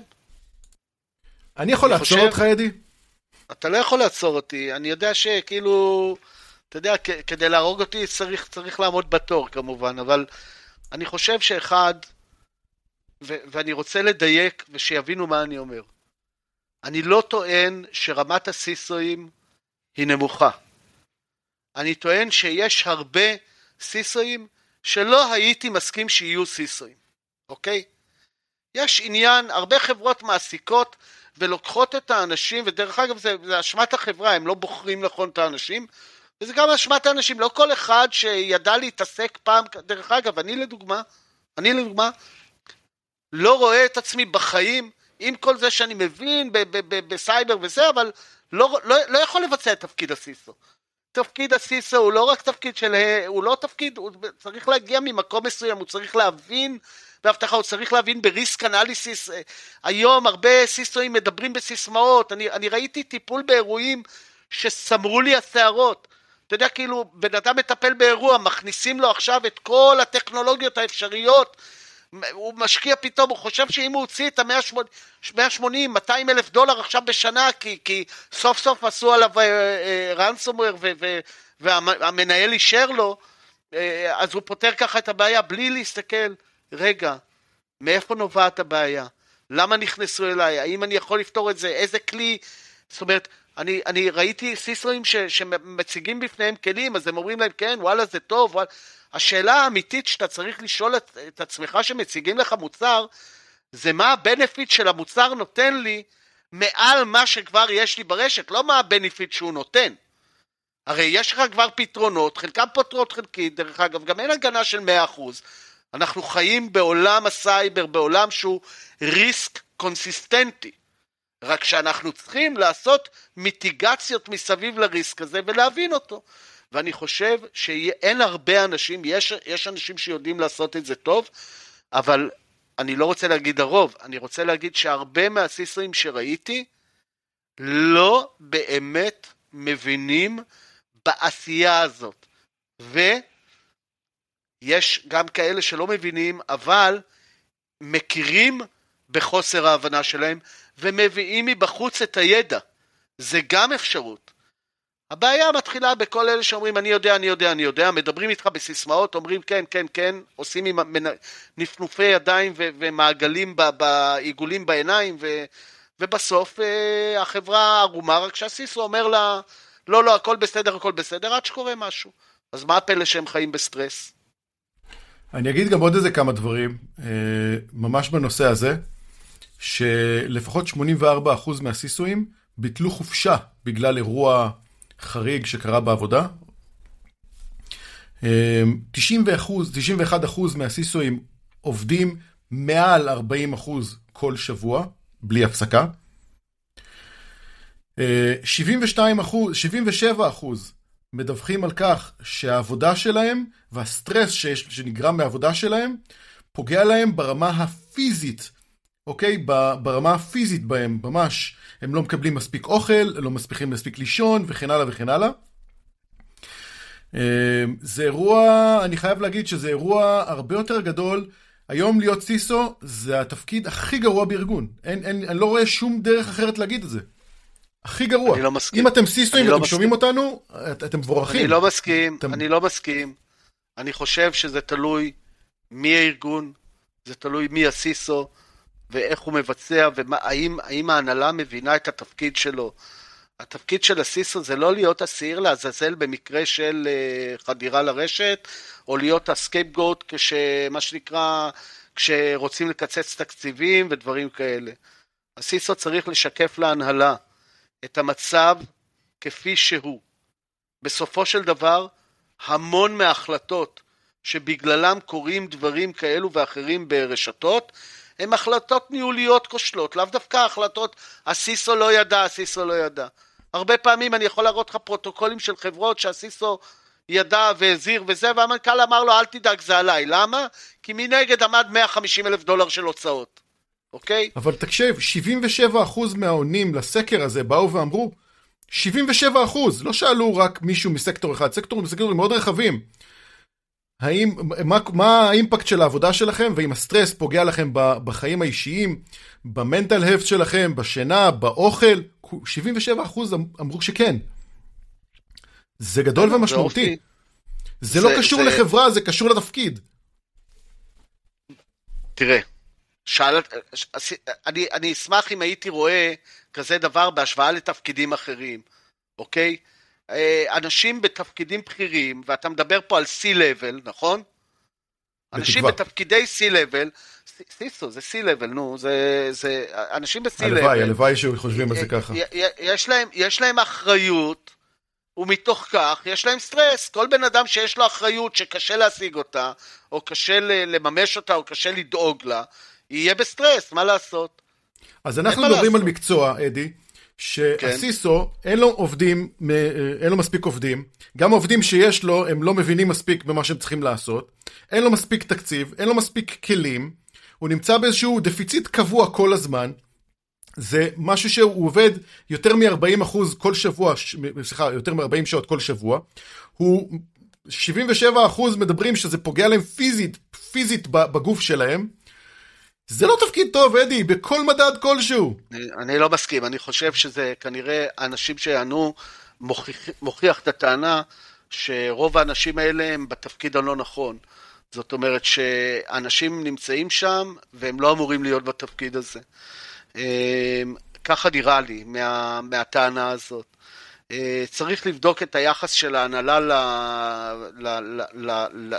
A: אני יכול לעצור. אותך, אדי?
B: אתה לא יכול לעצור אותי, אני יודע שכאילו, אתה יודע, כדי להרוג אותי צריך, צריך לעמוד בתור כמובן, אבל אני חושב שאחד, ואני רוצה לדייק ושיבינו מה אני אומר. אני לא טוען שרמת הסיסואים היא נמוכה. אני טוען שיש הרבה סיסואים שלא הייתי מסכים שיהיו סיסואים, אוקיי? יש עניין, הרבה חברות מעסיקות ולוקחות את האנשים, ודרך אגב זה, זה אשמת החברה, הם לא בוחרים נכון את האנשים, וזה גם אשמת האנשים, לא כל אחד שידע להתעסק פעם, דרך אגב, אני לדוגמה, אני לדוגמה, לא רואה את עצמי בחיים, עם כל זה שאני מבין בסייבר וזה, אבל לא, לא, לא יכול לבצע את תפקיד הסיסו. תפקיד הסיסו הוא לא רק תפקיד של, הוא לא תפקיד, הוא צריך להגיע ממקום מסוים, הוא צריך להבין באבטחה, הוא צריך להבין בריסק אנליסיס. היום הרבה סיסואים מדברים בסיסמאות, אני, אני ראיתי טיפול באירועים שסמרו לי השערות. אתה יודע, כאילו, בן אדם מטפל באירוע, מכניסים לו עכשיו את כל הטכנולוגיות האפשריות, הוא משקיע פתאום, הוא חושב שאם הוא הוציא את ה-180, 200 אלף דולר עכשיו בשנה, כי, כי סוף סוף עשו עליו רנסומוור uh, uh, והמנהל אישר לו, אז הוא פותר ככה את הבעיה בלי להסתכל, רגע, מאיפה נובעת הבעיה? למה נכנסו אליי? האם אני יכול לפתור את זה? איזה כלי? זאת אומרת, אני, אני ראיתי סיסרואים שמציגים בפניהם כלים, אז הם אומרים להם, כן, וואלה, זה טוב, וואלה. השאלה האמיתית שאתה צריך לשאול את, את עצמך שמציגים לך מוצר, זה מה ה benefit של המוצר נותן לי מעל מה שכבר יש לי ברשת, לא מה ה benefit שהוא נותן. הרי יש לך כבר פתרונות, חלקם פותרות חלקית, דרך אגב, גם אין הגנה של 100%. אנחנו חיים בעולם הסייבר, בעולם שהוא risk קונסיסטנטי. רק שאנחנו צריכים לעשות מיטיגציות מסביב ל risk הזה ולהבין אותו. ואני חושב שאין הרבה אנשים, יש, יש אנשים שיודעים לעשות את זה טוב, אבל אני לא רוצה להגיד הרוב, אני רוצה להגיד שהרבה מהסיסרים שראיתי לא באמת מבינים בעשייה הזאת. ויש גם כאלה שלא מבינים, אבל מכירים בחוסר ההבנה שלהם ומביאים מבחוץ את הידע. זה גם אפשרות. הבעיה מתחילה בכל אלה שאומרים אני יודע, אני יודע, אני יודע, מדברים איתך בסיסמאות, אומרים כן, כן, כן, עושים עם נפנופי ידיים ו- ומעגלים, בעיגולים בעיניים, ו- ובסוף אה, החברה ערומה, רק שהסיסו אומר לה, לא, לא, הכל בסדר, הכל בסדר, עד שקורה משהו. אז מה הפלא שהם חיים בסטרס?
A: אני אגיד גם עוד איזה כמה דברים, אה, ממש בנושא הזה, שלפחות 84% מהסיסואים ביטלו חופשה בגלל אירוע חריג שקרה בעבודה. 90 91 אחוז מהסיסואים עובדים מעל 40 אחוז כל שבוע, בלי הפסקה. 72 אחוז, 77 אחוז מדווחים על כך שהעבודה שלהם והסטרס שיש, שנגרם מהעבודה שלהם פוגע להם ברמה הפיזית, אוקיי? ברמה הפיזית בהם, ממש. הם לא מקבלים מספיק אוכל, לא מספיקים מספיק לישון וכן הלאה וכן הלאה. אה, זה אירוע, אני חייב להגיד שזה אירוע הרבה יותר גדול. היום להיות סיסו זה התפקיד הכי גרוע בארגון. אין, אין, אני לא רואה שום דרך אחרת להגיד את זה. הכי גרוע.
B: אני לא מסכים.
A: אם אתם סיסוים ואתם לא שומעים אותנו, את, אתם מבורכים.
B: אני לא מסכים, אתם... אני לא מסכים. אני חושב שזה תלוי מי הארגון, זה תלוי מי הסיסו. ואיך הוא מבצע, והאם ההנהלה מבינה את התפקיד שלו. התפקיד של הסיסו זה לא להיות השעיר לעזאזל במקרה של uh, חדירה לרשת, או להיות הסקייפגוט כשמה שנקרא, כשרוצים לקצץ תקציבים ודברים כאלה. הסיסו צריך לשקף להנהלה את המצב כפי שהוא. בסופו של דבר, המון מההחלטות שבגללם קורים דברים כאלו ואחרים ברשתות, הן החלטות ניהוליות כושלות, לאו דווקא החלטות הסיסו לא ידע, הסיסו לא ידע. הרבה פעמים אני יכול להראות לך פרוטוקולים של חברות שהסיסו ידע והזהיר וזה, והמנכ"ל אמר לו אל תדאג זה עליי, למה? כי מנגד עמד 150 אלף דולר של הוצאות, אוקיי?
A: אבל תקשיב, 77% מהעונים לסקר הזה באו ואמרו, 77%, לא שאלו רק מישהו מסקטור אחד, סקטורים סקטורים מאוד רחבים. האם, מה, מה האימפקט של העבודה שלכם, ואם הסטרס פוגע לכם בחיים האישיים, במנטל הפט שלכם, בשינה, באוכל, 77% אמ, אמרו שכן. זה גדול ומשמעותי. זה, זה לא קשור זה... לחברה, זה קשור לתפקיד.
B: תראה, שאל, אני, אני אשמח אם הייתי רואה כזה דבר בהשוואה לתפקידים אחרים, אוקיי? אה, אנשים בתפקידים בכירים, ואתה מדבר פה על C-Level, נכון? אנשים בתקווה. בתפקידי C-Level, CISO, זה C-Level, נו, זה, זה אנשים ב-C-Level.
A: הלוואי, הלוואי שחושבים על זה ככה.
B: יש להם, יש להם אחריות, ומתוך כך יש להם סטרס. כל בן אדם שיש לו אחריות שקשה להשיג אותה, או קשה לממש אותה, או קשה לדאוג לה, יהיה בסטרס, מה לעשות?
A: אז אנחנו מדברים על מקצוע, אדי, שה CISO, כן. אין לו עובדים, אין לו מספיק עובדים, גם עובדים שיש לו, הם לא מבינים מספיק במה שהם צריכים לעשות, אין לו מספיק תקציב, אין לו מספיק כלים, הוא נמצא באיזשהו דפיציט קבוע כל הזמן, זה משהו שהוא עובד יותר מ-40 אחוז כל שבוע, סליחה, יותר מ-40 שעות כל שבוע, הוא 77 אחוז מדברים שזה פוגע להם פיזית, פיזית בגוף שלהם, זה לא תפקיד טוב, אדי, בכל מדד כלשהו.
B: אני, אני לא מסכים, אני חושב שזה כנראה אנשים שיענו מוכיח, מוכיח את הטענה שרוב האנשים האלה הם בתפקיד הלא נכון. זאת אומרת שאנשים נמצאים שם והם לא אמורים להיות בתפקיד הזה. אמ, ככה נראה לי מה, מהטענה הזאת. אה, צריך לבדוק את היחס של ההנהלה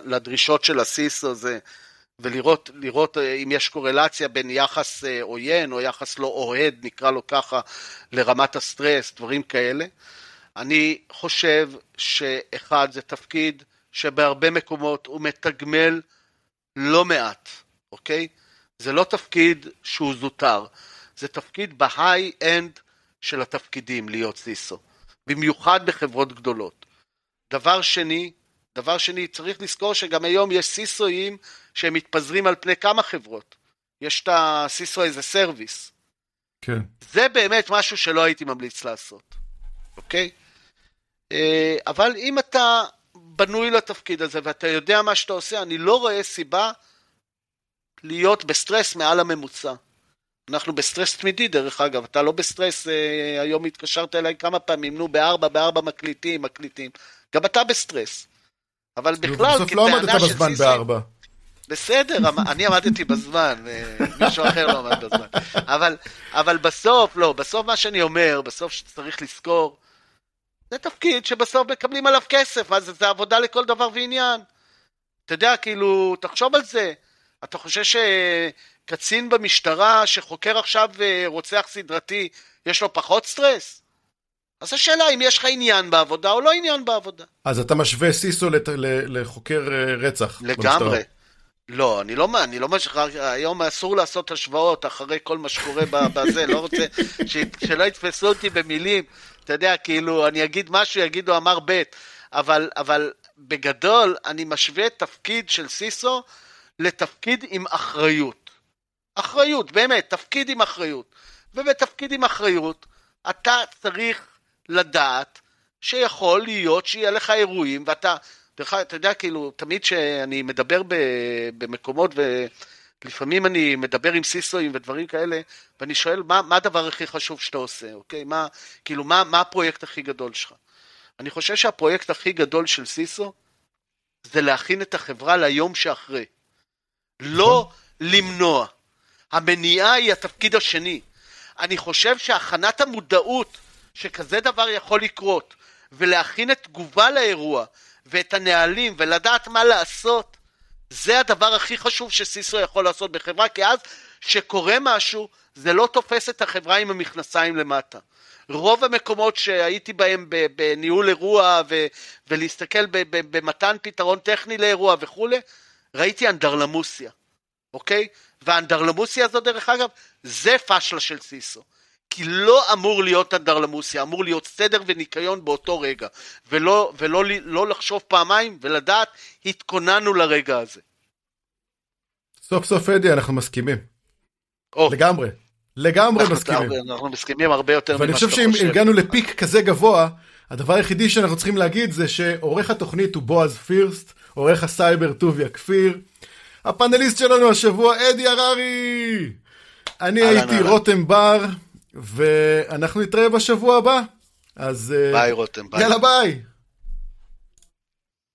B: לדרישות של הסיס הזה. ולראות לראות אה, אם יש קורלציה בין יחס אה, עוין או יחס לא אוהד, נקרא לו ככה, לרמת הסטרס, דברים כאלה. אני חושב שאחד, זה תפקיד שבהרבה מקומות הוא מתגמל לא מעט, אוקיי? זה לא תפקיד שהוא זוטר, זה תפקיד ב high-end של התפקידים להיות CISO, במיוחד בחברות גדולות. דבר שני, דבר שני, צריך לזכור שגם היום יש CISO־אים שהם מתפזרים על פני כמה חברות. יש את ה CISO as a service.
A: כן.
B: זה באמת משהו שלא הייתי ממליץ לעשות, אוקיי? אה, אבל אם אתה בנוי לתפקיד הזה ואתה יודע מה שאתה עושה, אני לא רואה סיבה להיות בסטרס מעל הממוצע. אנחנו בסטרס תמידי דרך אגב, אתה לא בסטרס, אה, היום התקשרת אליי כמה פעמים, נו בארבע, בארבע מקליטים, מקליטים, גם אתה בסטרס. אבל בכלל,
A: בסוף לא עמדת בזמן בארבע.
B: בסדר, אני עמדתי בזמן, מישהו אחר לא עמד בזמן. אבל, אבל בסוף, לא, בסוף מה שאני אומר, בסוף שצריך לזכור, זה תפקיד שבסוף מקבלים עליו כסף, אז זה עבודה לכל דבר ועניין. אתה יודע, כאילו, תחשוב על זה. אתה חושב שקצין במשטרה שחוקר עכשיו אה, רוצח סדרתי, יש לו פחות סטרס? אז השאלה אם יש לך עניין בעבודה או לא עניין בעבודה.
A: אז אתה משווה סיסו לחוקר אה, רצח
B: לגמרי. במשטרה. לא, אני לא, אני לא משך, היום אסור לעשות השוואות אחרי כל מה שקורה בזה, לא רוצה, ש, שלא יתפסו אותי במילים, אתה יודע, כאילו, אני אגיד משהו, יגידו אמר ב', אבל, אבל בגדול, אני משווה תפקיד של סיסו לתפקיד עם אחריות. אחריות, באמת, תפקיד עם אחריות. ובתפקיד עם אחריות, אתה צריך לדעת שיכול להיות שיהיה לך אירועים, ואתה, דרך אגב, אתה יודע, כאילו, תמיד כשאני מדבר במקומות, ולפעמים אני מדבר עם סיסואים ודברים כאלה, ואני שואל, מה, מה הדבר הכי חשוב שאתה עושה, אוקיי? מה, כאילו, מה, מה הפרויקט הכי גדול שלך? אני חושב שהפרויקט הכי גדול של סיסו, זה להכין את החברה ליום שאחרי. לא למנוע. המניעה היא התפקיד השני. אני חושב שהכנת המודעות שכזה דבר יכול לקרות, ולהכין את תגובה לאירוע, ואת הנהלים, ולדעת מה לעשות, זה הדבר הכי חשוב שסיסו יכול לעשות בחברה, כי אז שקורה משהו, זה לא תופס את החברה עם המכנסיים למטה. רוב המקומות שהייתי בהם בניהול אירוע ו- ולהסתכל במתן פתרון טכני לאירוע וכולי, ראיתי אנדרלמוסיה, אוקיי? והאנדרלמוסיה הזאת, דרך אגב, זה פשלה של CISO. כי לא אמור להיות אנדרלמוסיה, אמור להיות סדר וניקיון באותו רגע, ולא, ולא לא לחשוב פעמיים ולדעת, התכוננו לרגע הזה.
A: סוף סוף אדי, אנחנו מסכימים. או. לגמרי. לגמרי אנחנו מסכימים.
B: אנחנו מסכימים הרבה יותר
A: ממה שאתה חושב. ואני חושב שאם הגענו ל peak כזה גבוה, הדבר היחידי שאנחנו צריכים להגיד זה שעורך התוכנית הוא בועז פירסט, עורך הסייבר טוביה כפיר. הפאנליסט שלנו השבוע, אדי הררי! אני הייתי רותם בר. ואנחנו נתראה בשבוע הבא. אז...
B: ביי רותם, ביי.
A: יאללה ביי.